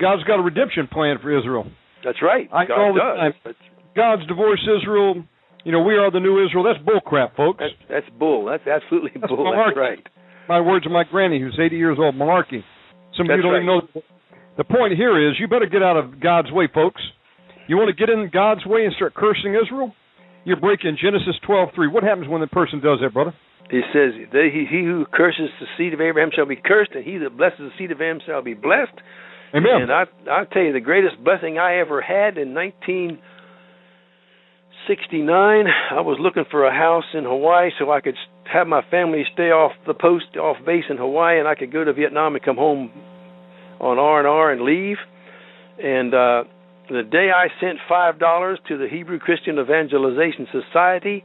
S3: God's got a redemption plan for Israel.
S4: That's right.
S3: I
S4: God
S3: all the
S4: does.
S3: time. God's divorced Israel. You know, we are the new Israel. That's bull crap, folks.
S4: that's that's bull. That's absolutely
S3: That's
S4: bull.
S3: malarkey.
S4: That's right.
S3: My words of my granny, who's 80 years old, malarkey. Some of you don't even know. The point here is you better get out of God's way, folks. You want to get in God's way and start cursing Israel? You're breaking Genesis 12:3. What happens when the person does that, brother?
S4: It says, he, "He who curses the seed of Abraham shall be cursed, and he that blesses the seed of Abraham shall be blessed."
S3: Amen.
S4: And I I tell you, the greatest blessing I ever had in 1969, I was looking for a house in Hawaii so I could have my family stay off the post, off base in Hawaii, and I could go to Vietnam and come home on R and R and leave. And uh, the day I sent five dollars to the Hebrew Christian Evangelization Society,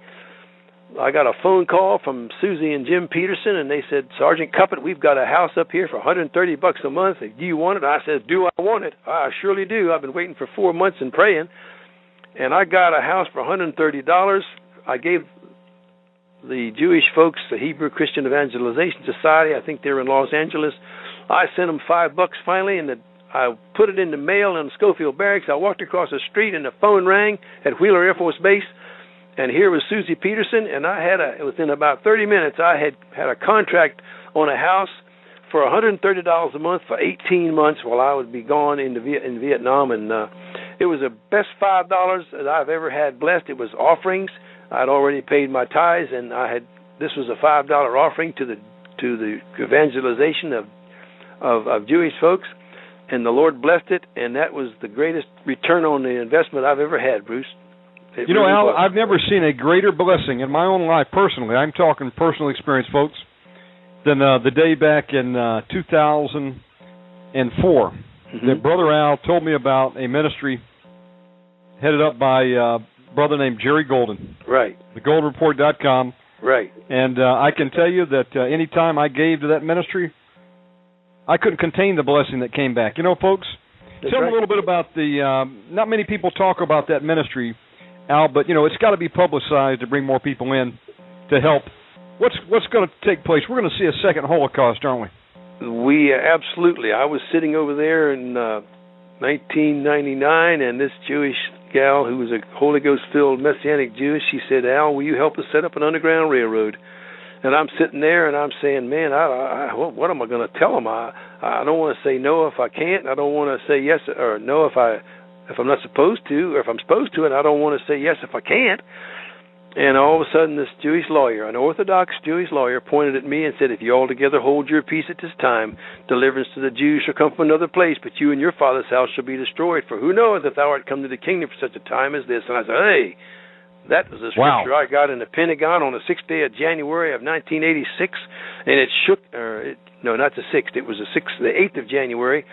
S4: I got a phone call from Susie and Jim Peterson, and they said, Sergeant Cuppett, we've got a house up here for 130 bucks a month. Do you want it? I said, Do I want it? I surely do. I've been waiting for four months and praying, and I got a house for 130 dollars. I gave the Jewish folks, the Hebrew Christian Evangelization Society, I think they're in Los Angeles. I sent them five bucks finally, and the, I put it in the mail in Schofield Barracks. I walked across the street, and the phone rang at Wheeler Air Force Base and here was Susie Peterson, and I had a within about 30 minutes I had had a contract on a house for $130 a month for 18 months while I would be gone in in Vietnam, and uh, it was the best five dollars that I've ever had blessed. It was offerings. I'd already paid my tithes, and I had this was a five dollar offering to the to the evangelization of, of of Jewish folks, and the Lord blessed it, and that was the greatest return on the investment I've ever had, Bruce. It
S3: You know,
S4: really
S3: Al,
S4: was.
S3: I've never seen a greater blessing in my own life personally. I'm talking personal experience, folks, than uh, the day back in uh, 2004
S4: Mhm.
S3: that Brother Al told me about a ministry headed up by uh, a brother named Jerry Golden,
S4: Right,
S3: thegoldenreport.com.
S4: right.
S3: And uh, I can tell you that uh, any time I gave to that ministry, I couldn't contain the blessing that came back. You know, folks,
S4: That's
S3: tell me a little bit about the. Um, not many people talk about that ministry, Al, but you know it's got to be publicized to bring more people in to help. What's what's going to take place? We're going to see a second Holocaust, aren't we?
S4: we absolutely. I was sitting over there in uh, 1999, and this Jewish gal who was a Holy Ghost filled Messianic Jew, she said, "Al, will you help us set up an underground railroad?" And I'm sitting there and I'm saying, "Man, I, I what am I going to tell them? I I don't want to say no if I can't. I don't want to say yes or no if I if I'm not supposed to, or if I'm supposed to, and I don't want to say yes if I can't." And all of a sudden, this Jewish lawyer, an Orthodox Jewish lawyer, pointed at me and said, If you altogether hold your peace at this time, deliverance to the Jews shall come from another place, but you and your father's house shall be destroyed. For who knoweth if thou art come to the kingdom for such a time as this? And I said, Hey, that was a scripture
S3: wow.
S4: I got in the Pentagon on the sixth day of January of 1986, and it shook. Or it, no, not the sixth. It was the sixth, the eighth of January,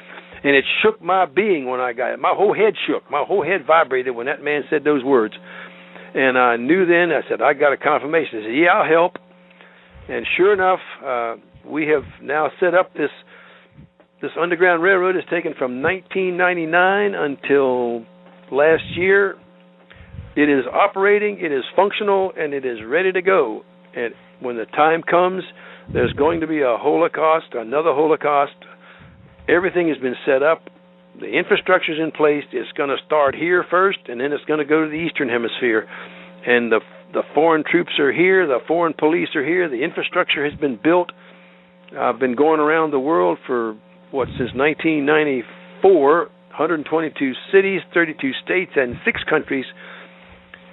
S4: and it shook my being when I got it. My whole head shook. My whole head vibrated when that man said those words. And I knew then, I said, I got a confirmation. I said, Yeah, I'll help. And sure enough, uh, we have now set up this this underground railroad is taken from 1999 until last year. It is operating, it is functional, and it is ready to go. And when the time comes, there's going to be a Holocaust, another Holocaust. Everything has been set up the infrastructure is in place. It's going to start here first, and then it's going to go to the Eastern Hemisphere. And the the foreign troops are here. The foreign police are here. The infrastructure has been built. I've been going around the world for what since 1994, 122 cities, 32 states, and six countries.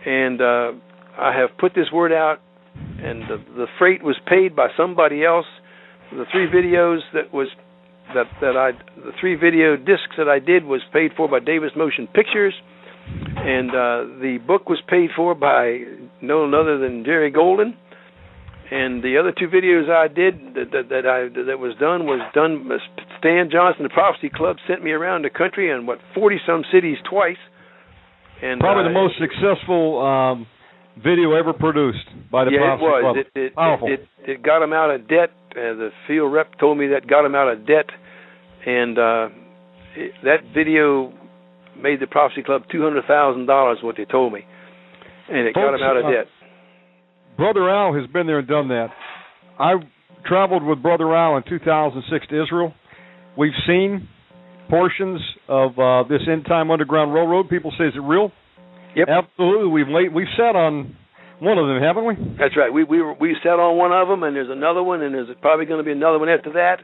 S4: And uh, I have put this word out, and the the freight was paid by somebody else. The three videos that was that that I the three video discs that I did was paid for by Davis Motion Pictures, and uh, the book was paid for by no one other than Jerry Golden. And the other two videos I did that, that, that I that was done was done. Stan Johnson, the Prophecy Club, sent me around the country and what forty some cities twice. And
S3: probably
S4: uh,
S3: the most successful um, video ever produced by the
S4: yeah,
S3: Prophecy
S4: it was.
S3: Club.
S4: It, it,
S3: Powerful.
S4: It, it, it got him out of debt. Uh, the field rep told me that got him out of debt, and uh, it, that video made the Prophecy Club two hundred thousand dollars. What they told me, and it got him out of
S3: uh,
S4: debt.
S3: Brother Al has been there and done that. I traveled with Brother Al in 2006 to Israel. We've seen portions of uh, this end time underground railroad. People say, "Is it real?"
S4: Yep.
S3: Absolutely. We've laid, we've sat on one of them, haven't we?
S4: That's right. We we we sat on one of them, and there's another one, and there's probably going to be another one after that.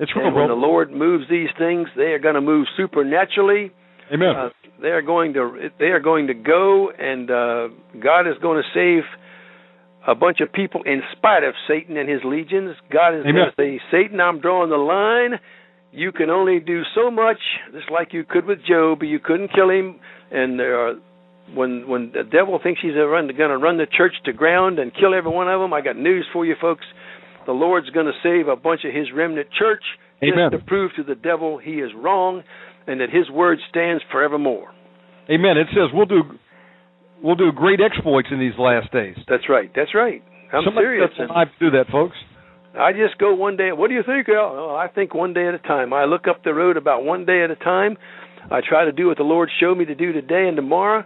S3: It's real,
S4: And when the Lord moves these things, they are going to move supernaturally.
S3: Amen.
S4: Uh, they are going to they are going to go, and uh, God is going to save a bunch of people in spite of Satan and his legions. God is
S3: Amen.
S4: going to say, Satan, I'm drawing the line. You can only do so much, just like you could with Job. But you couldn't kill him, and there are when when the devil thinks he's going to run the church to ground and kill every one of them, I got news for you, folks. The Lord's going to save a bunch of His remnant church
S3: Amen.
S4: just to prove to the devil he is wrong, and that His word stands forevermore.
S3: Amen. It says we'll do we'll do great exploits in these last days.
S4: That's right. That's right. I'm
S3: Somebody
S4: serious.
S3: to do that, folks.
S4: I just go one day. What do you think? Oh, I think one day at a time. I look up the road about one day at a time. I try to do what the Lord showed me to do today and tomorrow,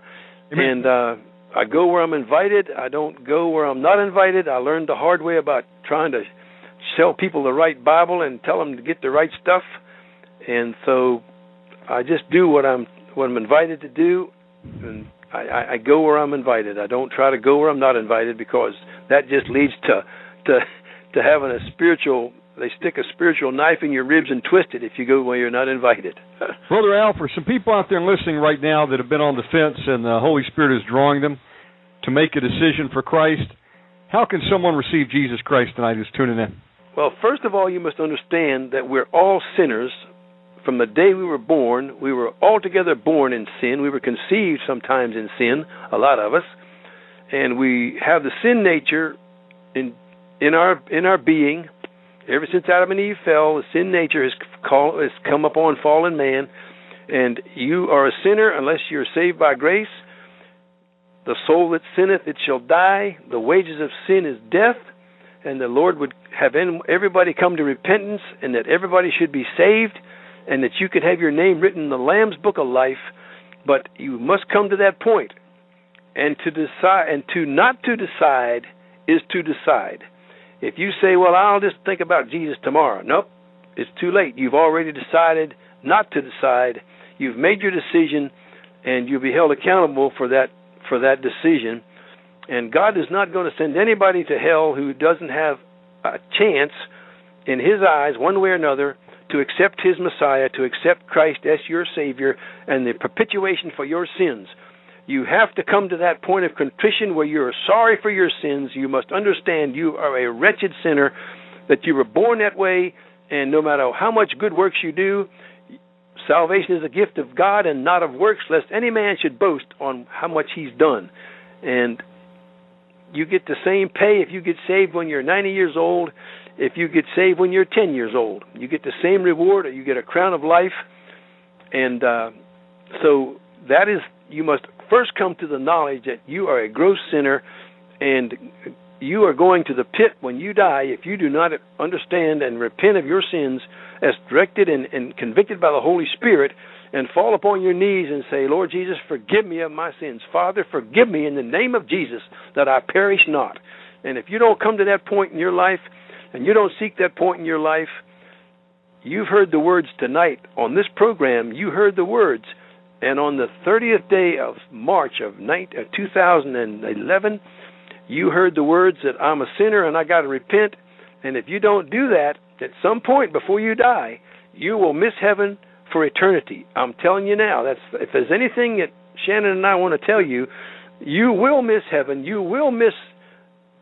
S3: Amen.
S4: and uh, I go where I'm invited. I don't go where I'm not invited. I learned the hard way about trying to sell people the right Bible and tell them to get the right stuff, and so I just do what I'm what I'm invited to do, and I, I, I go where I'm invited. I don't try to go where I'm not invited because that just leads to to to having a spiritual. They stick a spiritual knife in your ribs and twist it if you go where you're not invited. (laughs)
S3: Brother Al, for some people out there listening right now that have been on the fence and the Holy Spirit is drawing them to make a decision for Christ, how can someone receive Jesus Christ tonight who's tuning in?
S4: Well, first of all, you must understand that we're all sinners. From the day we were born, we were altogether born in sin. We were conceived sometimes in sin, a lot of us, and we have the sin nature in in our in our being. Ever since Adam and Eve fell, sin nature has call, has come upon fallen man, and you are a sinner unless you're saved by grace. The soul that sinneth, it shall die. The wages of sin is death and the Lord would have everybody come to repentance, and that everybody should be saved, and that you could have your name written in the Lamb's Book of Life. But you must come to that point, and to decide, and to not to decide is to decide. If you say, "Well, I'll just think about Jesus tomorrow," nope, it's too late. You've already decided not to decide. You've made your decision, and you'll be held accountable for that for that decision. And God is not going to send anybody to hell who doesn't have a chance, in His eyes, one way or another, to accept His Messiah, to accept Christ as your Savior, and the perpetuation for your sins. You have to come to that point of contrition where you are sorry for your sins. You must understand you are a wretched sinner, that you were born that way, and no matter how much good works you do, salvation is a gift of God and not of works, lest any man should boast on how much he's done. And you get the same pay if you get saved when you're 90 years old, if you get saved when you're 10 years old. You get the same reward, or you get a crown of life. And uh, so that is, you must first come to the knowledge that you are a gross sinner and you are going to the pit when you die if you do not understand and repent of your sins as directed and, and convicted by the Holy Spirit and fall upon your knees and say, Lord Jesus, forgive me of my sins. Father, forgive me in the name of Jesus that I perish not. And if you don't come to that point in your life and you don't seek that point in your life, you've heard the words tonight on this program. You heard the words and on the 30th day of March of 2011, you heard the words that I'm a sinner and I got to repent. And if you don't do that, at some point before you die, you will miss heaven for eternity. I'm telling you now. That's if there's anything that Shannon and I want to tell you, you will miss heaven. You will miss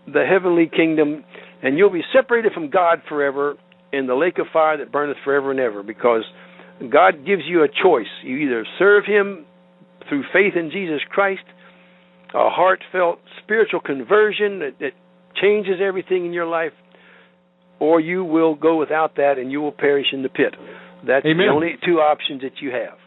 S4: the heavenly kingdom, and you'll be separated from God forever in the lake of fire that burneth forever and ever because God gives you a choice. You either serve Him through faith in Jesus Christ, a heartfelt spiritual conversion that, that changes everything in your life, or you will go without that and you will perish in the pit. That's
S3: Amen.
S4: the only two options that you have.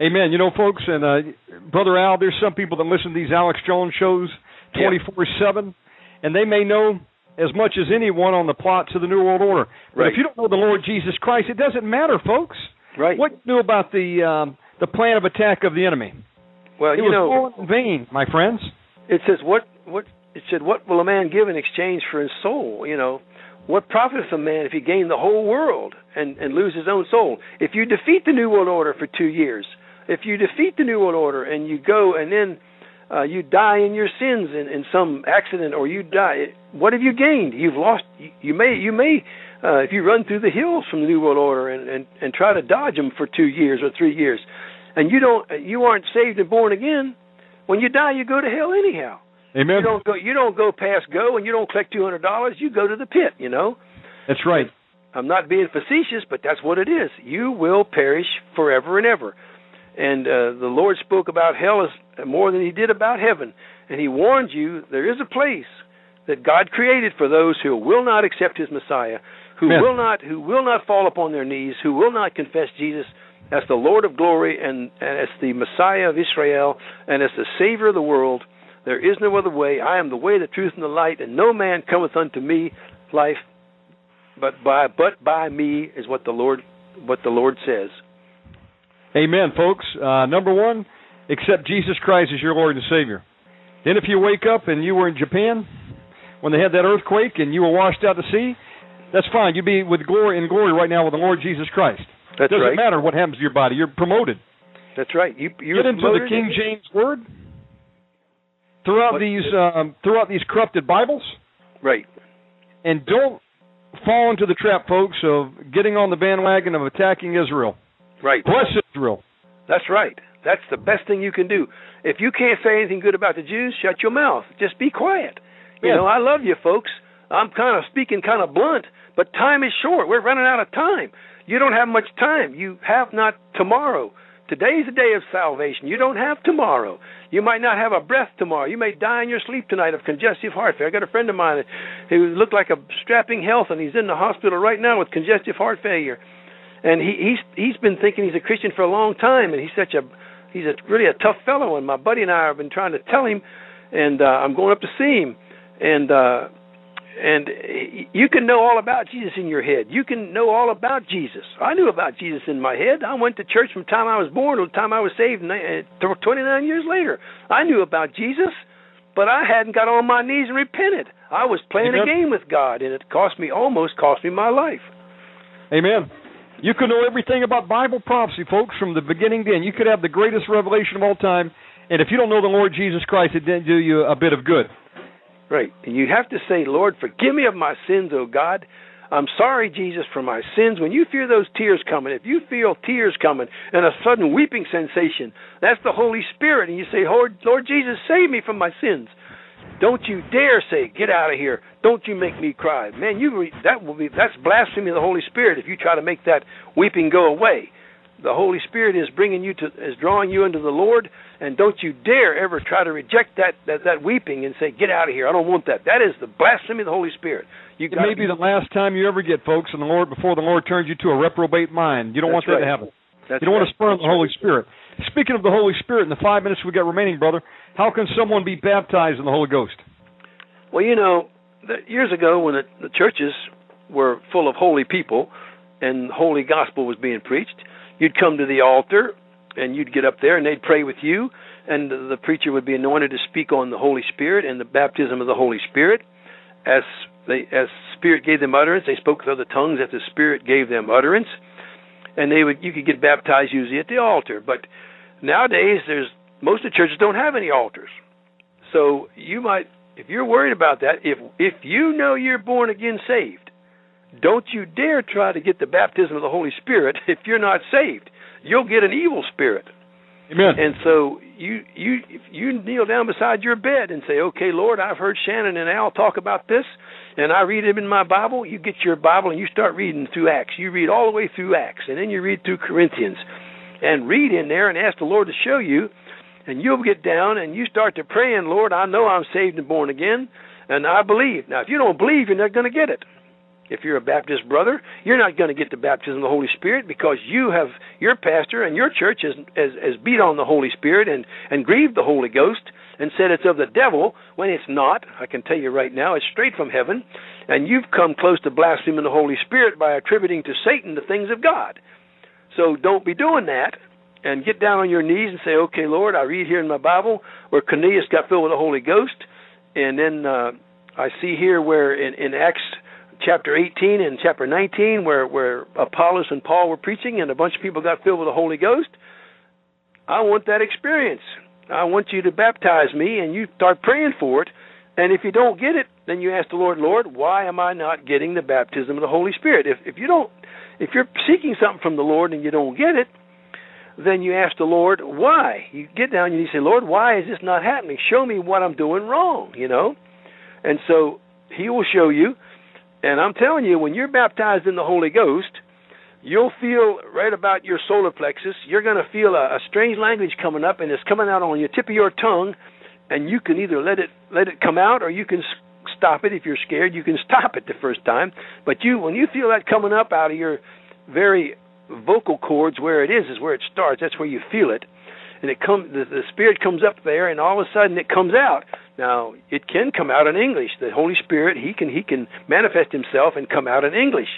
S3: Amen. You know, folks, and uh, Brother Al, there's some people that listen to these Alex Jones shows 24 7, and they may know as much as anyone on the plots of the New World Order. But
S4: Right.
S3: if you don't know the Lord Jesus Christ, it doesn't matter, folks.
S4: Right.
S3: What you knew about the um, the plan of attack of the enemy?
S4: Well,
S3: it
S4: you
S3: was
S4: know,
S3: all in vain, my friends.
S4: it says what what it said what will a man give in exchange for his soul you know what profiteth a man if he gain the whole world and and lose his own soul if you defeat the new world order for 2 years if you defeat the new world order and you go and then uh, you die in your sins in, in some accident or you die what have you gained you've lost you, you may you may uh, if you run through the hills from the new world order and, and and try to dodge them for 2 years or 3 years and you don't you aren't saved and born again when you die you go to hell anyhow.
S3: Amen.
S4: you don't go you don't go past go and you don't collect two hundred dollars you go to the pit you know?
S3: That's right.
S4: i'm not being facetious but that's what it is. You will perish forever and ever. And uh, the lord spoke about hell as more than he did about heaven. And he warned you there is a place that god created for those who will not accept his messiah who
S3: Amen.
S4: will not who will not fall upon their knees who will not confess jesus as the lord of glory and, and as the messiah of israel and as the savior of the world there is no other way. I am the way, the truth, and the light, and no man cometh unto me life but by but by me is what the Lord what the Lord says.
S3: Amen, folks. Uh, number one, accept Jesus Christ as your Lord and Savior. Then, if you wake up and you were in Japan when they had that earthquake and you were washed out to sea, that's fine. You'd be with glory in glory right now with the Lord Jesus Christ.
S4: That's
S3: Doesn't
S4: right.
S3: matter what happens to your body. You're promoted.
S4: That's right. You you
S3: Get into the King James Word. Throughout
S4: What-
S3: these um, throughout these corrupted Bibles,
S4: Right.
S3: and don't fall into the trap, folks, of getting on the bandwagon of attacking Israel.
S4: Right.
S3: Bless Israel.
S4: That's right. That's the best thing you can do. If you can't say anything good about the Jews, shut your mouth. Just be quiet. You
S3: Yeah.
S4: know, I love you folks. I'm kind of speaking kind of blunt, but time is short. We're running out of time. You don't have much time. You have not tomorrow. Today's the day of salvation. You don't have tomorrow. You might not have a breath tomorrow. You may die in your sleep tonight of congestive heart failure. I got a friend of mine who looked like a strapping health, and he's in the hospital right now with congestive heart failure. And he, he's he's been thinking he's a Christian for a long time, and he's such a he's a really a tough fellow. And my buddy and I have been trying to tell him, and uh, I'm going up to see him, and uh, and you can know all about Jesus in your head. You can know all about Jesus. I knew about Jesus in my head. I went to church from the time I was born to the time I was saved, uh, 29 years later. I knew about Jesus, but I hadn't got on my knees and repented. I was playing a game with God, and it cost me almost cost me my life.
S3: Amen. You could know everything about Bible prophecy, folks, from the beginning to end. You could have the greatest revelation of all time, and if you don't know the Lord Jesus Christ, it didn't do you a bit of good.
S4: Right. And you have to say, Lord, forgive me of my sins, O God. I'm sorry, Jesus, for my sins. When you feel those tears coming, if you feel tears coming and a sudden weeping sensation, that's the Holy Spirit. And you say, Lord, Lord Jesus, save me from my sins. Don't you dare say, "Get out of here!" Don't you make me cry, man. You that will be that's blasphemy of the Holy Spirit if you try to make that weeping go away. The Holy Spirit is bringing you to is drawing you into the Lord, and don't you dare ever try to reject that that, that weeping and say, "Get out of here! I don't want that." That is the blasphemy of the Holy Spirit.
S3: You it may be the last time you ever get, folks, and the Lord before the Lord turns you to a reprobate mind. You don't want that
S4: right.
S3: to happen.
S4: That's
S3: you don't
S4: right.
S3: want to spurn
S4: That's
S3: the Holy
S4: right.
S3: Spirit. Speaking of the Holy Spirit, in the five minutes we got remaining, brother, how can someone be baptized in the Holy Ghost?
S4: Well, you know, the, years ago when the, the churches were full of holy people and holy gospel was being preached, you'd come to the altar and you'd get up there and they'd pray with you, and the, preacher would be anointed to speak on the Holy Spirit and the baptism of the Holy Spirit. As they, as Spirit gave them utterance, they spoke with other tongues as the Spirit gave them utterance, and they would you could get baptized usually at the altar. But nowadays, there's most of the churches don't have any altars, so you might if you're worried about that, if if you know you're born again saved, don't you dare try to get the baptism of the Holy Spirit (laughs) if you're not saved. You'll get an evil spirit.
S3: Amen.
S4: And so you you you kneel down beside your bed and say, "Okay, Lord, I've heard Shannon and Al talk about this, and I read it in my Bible." You get your Bible and you start reading through Acts. You read all the way through Acts, and then you read through Corinthians, and read in there and ask the Lord to show you and you'll get down and you start to pray and Lord, I know I'm saved and born again, and I believe. Now, if you don't believe, you're not going to get it. If you're a Baptist brother, you're not going to get the baptism of the Holy Spirit because you have your pastor and your church has, has, has beat on the Holy Spirit and, and grieved the Holy Ghost and said it's of the devil when it's not. I can tell you right now, it's straight from heaven. And you've come close to blaspheming the Holy Spirit by attributing to Satan the things of God. So don't be doing that and get down on your knees and say, "Okay, Lord, I read here in my Bible where Cornelius got filled with the Holy Ghost, and then uh, I see here where in, in Acts chapter 18 and chapter 19 where where Apollos and Paul were preaching and a bunch of people got filled with the Holy Ghost. I want that experience. I want you to baptize me, and you start praying for it. And if you don't get it, then you ask the Lord, Lord, why am I not getting the baptism of the Holy Spirit? If if you don't, if you're seeking something from the Lord and you don't get it, then you ask the Lord why. You get down and you say, Lord, why is this not happening? Show me what I'm doing wrong, you know? And so He will show you. And I'm telling you, when you're baptized in the Holy Ghost, you'll feel right about your solar plexus, you're going to feel a, a strange language coming up, and it's coming out on your tip of your tongue, and you can either let it let it come out or you can stop it if you're scared. You can (laughs) stop it the first time, but you when you feel that coming up out of your very vocal cords where it is is where it starts. That's where you feel it, and it comes. The, the spirit comes up there, and all of a sudden it comes out. Now it can come out in English. The Holy Spirit he can he can manifest himself and come out in English,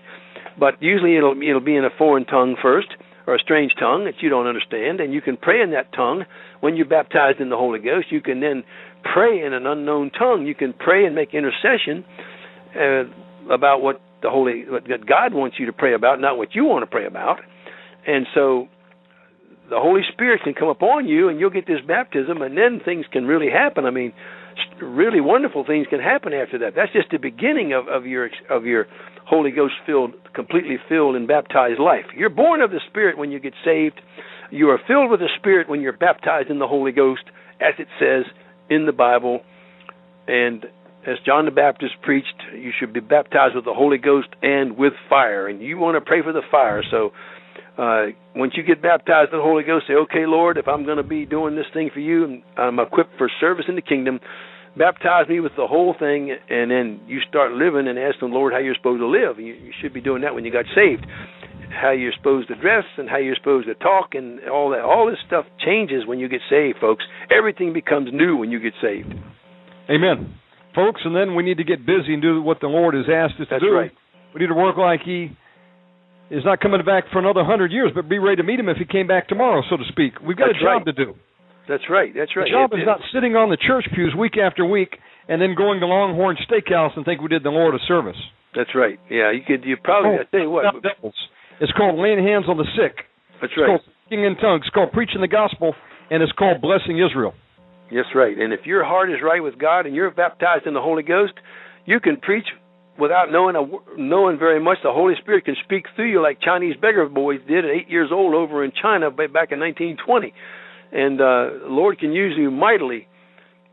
S4: but usually it'll it'll be in a foreign tongue first or a strange tongue that you don't understand, and you can pray in that tongue when you're baptized in the Holy Ghost. You can then pray in an unknown tongue. You can pray and make intercession uh, about what the Holy what God wants you to pray about, not what you want to pray about. And so the Holy Spirit can come upon you, and you'll get this baptism, and then things can really happen. I mean, really wonderful things can happen after that. That's just the beginning of, of your of your Holy Ghost filled, completely filled and baptized life. You're born of the Spirit when you get saved. You are filled with the Spirit when you're baptized in the Holy Ghost, as it says in the Bible. And as John the Baptist preached, you should be baptized with the Holy Ghost and with fire. And you want to pray for the fire. So uh, once you get baptized in the Holy Ghost, say, okay, Lord, if I'm going to be doing this thing for you and I'm equipped for service in the kingdom, baptize me with the whole thing. And then you start living and ask the Lord how you're supposed to live. You, you should be doing that when you got saved. How you're supposed to dress and how you're supposed to talk and all that. All this stuff changes when you get saved, folks. Everything becomes new when you get saved.
S3: Amen. Folks, and then we need to get busy and do what the Lord has asked us
S4: That's
S3: to do.
S4: right.
S3: We need to work like He is not coming back for another hundred years, but be ready to meet Him if He came back tomorrow, so to speak. We've got
S4: That's
S3: a job
S4: right.
S3: to do.
S4: That's right. That's right.
S3: The job
S4: It-
S3: is not sitting on the church pews week after week and then going to Longhorn Steakhouse and think we did the Lord a service.
S4: That's right. Yeah, you could. You probably. Oh, I tell you what.
S3: devils. It's called laying hands on the sick.
S4: That's right.
S3: It's called speaking in tongues. It's called preaching the gospel, and it's called blessing Israel.
S4: That's right. And if your heart is right with God and you're baptized in the Holy Ghost, you can preach without knowing a, knowing very much. The Holy Spirit can speak through you like Chinese beggar boys did at eight years old over in China back in 1920. And uh, the Lord can use you mightily.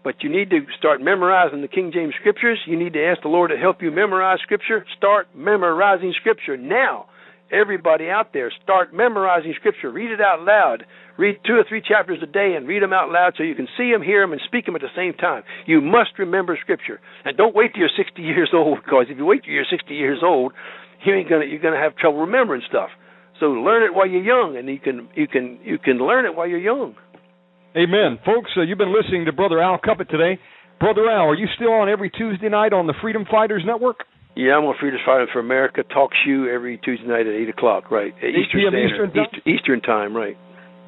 S4: But you need to start memorizing the King James Scriptures. You need to ask the Lord to help you memorize Scripture. Start memorizing Scripture now. Everybody out there, start memorizing Scripture. Read it out loud. Read two or three chapters a day and read them out loud so you can see them, hear them, and speak them at the same time. You must remember Scripture, and don't wait till you're 60 (laughs) years old. Because if you wait till you're 60 years old, you ain't gonna you're gonna have trouble remembering stuff. So learn it while you're young, and you can you can you can learn it while you're young.
S3: Amen. Folks, uh, you've been listening to Brother Al Cuppett today. Brother Al, are you still on every Tuesday night on the Freedom Fighters Network?
S4: Yeah, I'm on Freedom Fighting for America talk show every Tuesday night at eight o'clock, right? At
S3: 8
S4: Eastern
S3: p.m. Eastern time?
S4: Eastern time, right?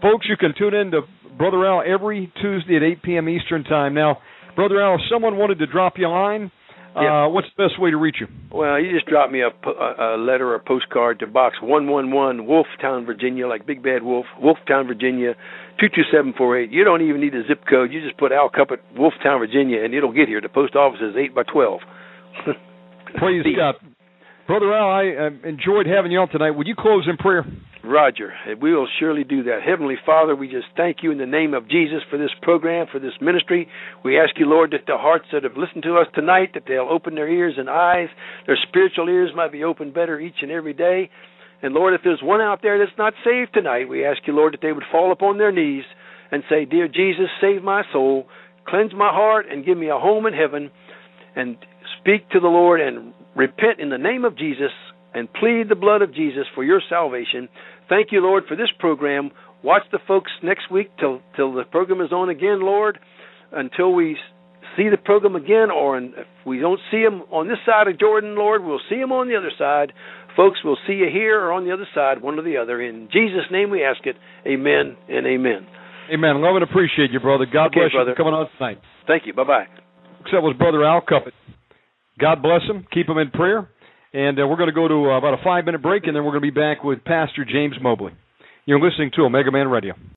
S3: Folks, you can tune in to Brother Al every Tuesday at 8 p.m. Eastern Time. Now, Brother Al, if someone wanted to drop you a line,
S4: Yeah.
S3: uh, what's the best way to reach you?
S4: Well, you just drop me a, a a letter or postcard to Box 111, Wolftown, Virginia, like Big Bad Wolf, Wolftown, Virginia, 22748. You don't even need a zip code. You just put Al Cuppett, Wolftown, Virginia, and it'll get here. The post office is 8 by 12.
S3: Praise. (laughs) God. Brother Al, I uh, enjoyed having you on tonight. Would you close in prayer?
S4: Roger, we will surely do that. Heavenly Father, we just thank you in the name of Jesus for this program, for this ministry. We ask you, Lord, that the hearts that have listened to us tonight, that they'll open their ears and eyes, their spiritual ears might be opened better each and every day. And Lord, if there's one out there that's not saved tonight, we ask you, Lord, that they would fall upon their knees and say, Dear Jesus, save my soul, cleanse my heart, and give me a home in heaven, and speak to the Lord and repent in the name of Jesus and plead the blood of Jesus for your salvation. Thank you, Lord, for this program. Watch the folks next week till till the program is on again, Lord, until we see the program again, or if we don't see them on this side of Jordan, Lord, we'll see them on the other side. Folks, we'll see you here or on the other side, one or the other. In Jesus' name we ask it. Amen and amen.
S3: Amen. Love and appreciate you, brother. God
S4: Okay,
S3: bless
S4: brother.
S3: you for coming on tonight.
S4: Thank you. Bye bye.
S3: That was Brother Al Cuppett. God bless him. Keep him in prayer. And uh, we're going to go to uh, about a five minute break, and then we're going to be back with Pastor James Mobley. You're listening to Omega Man Radio.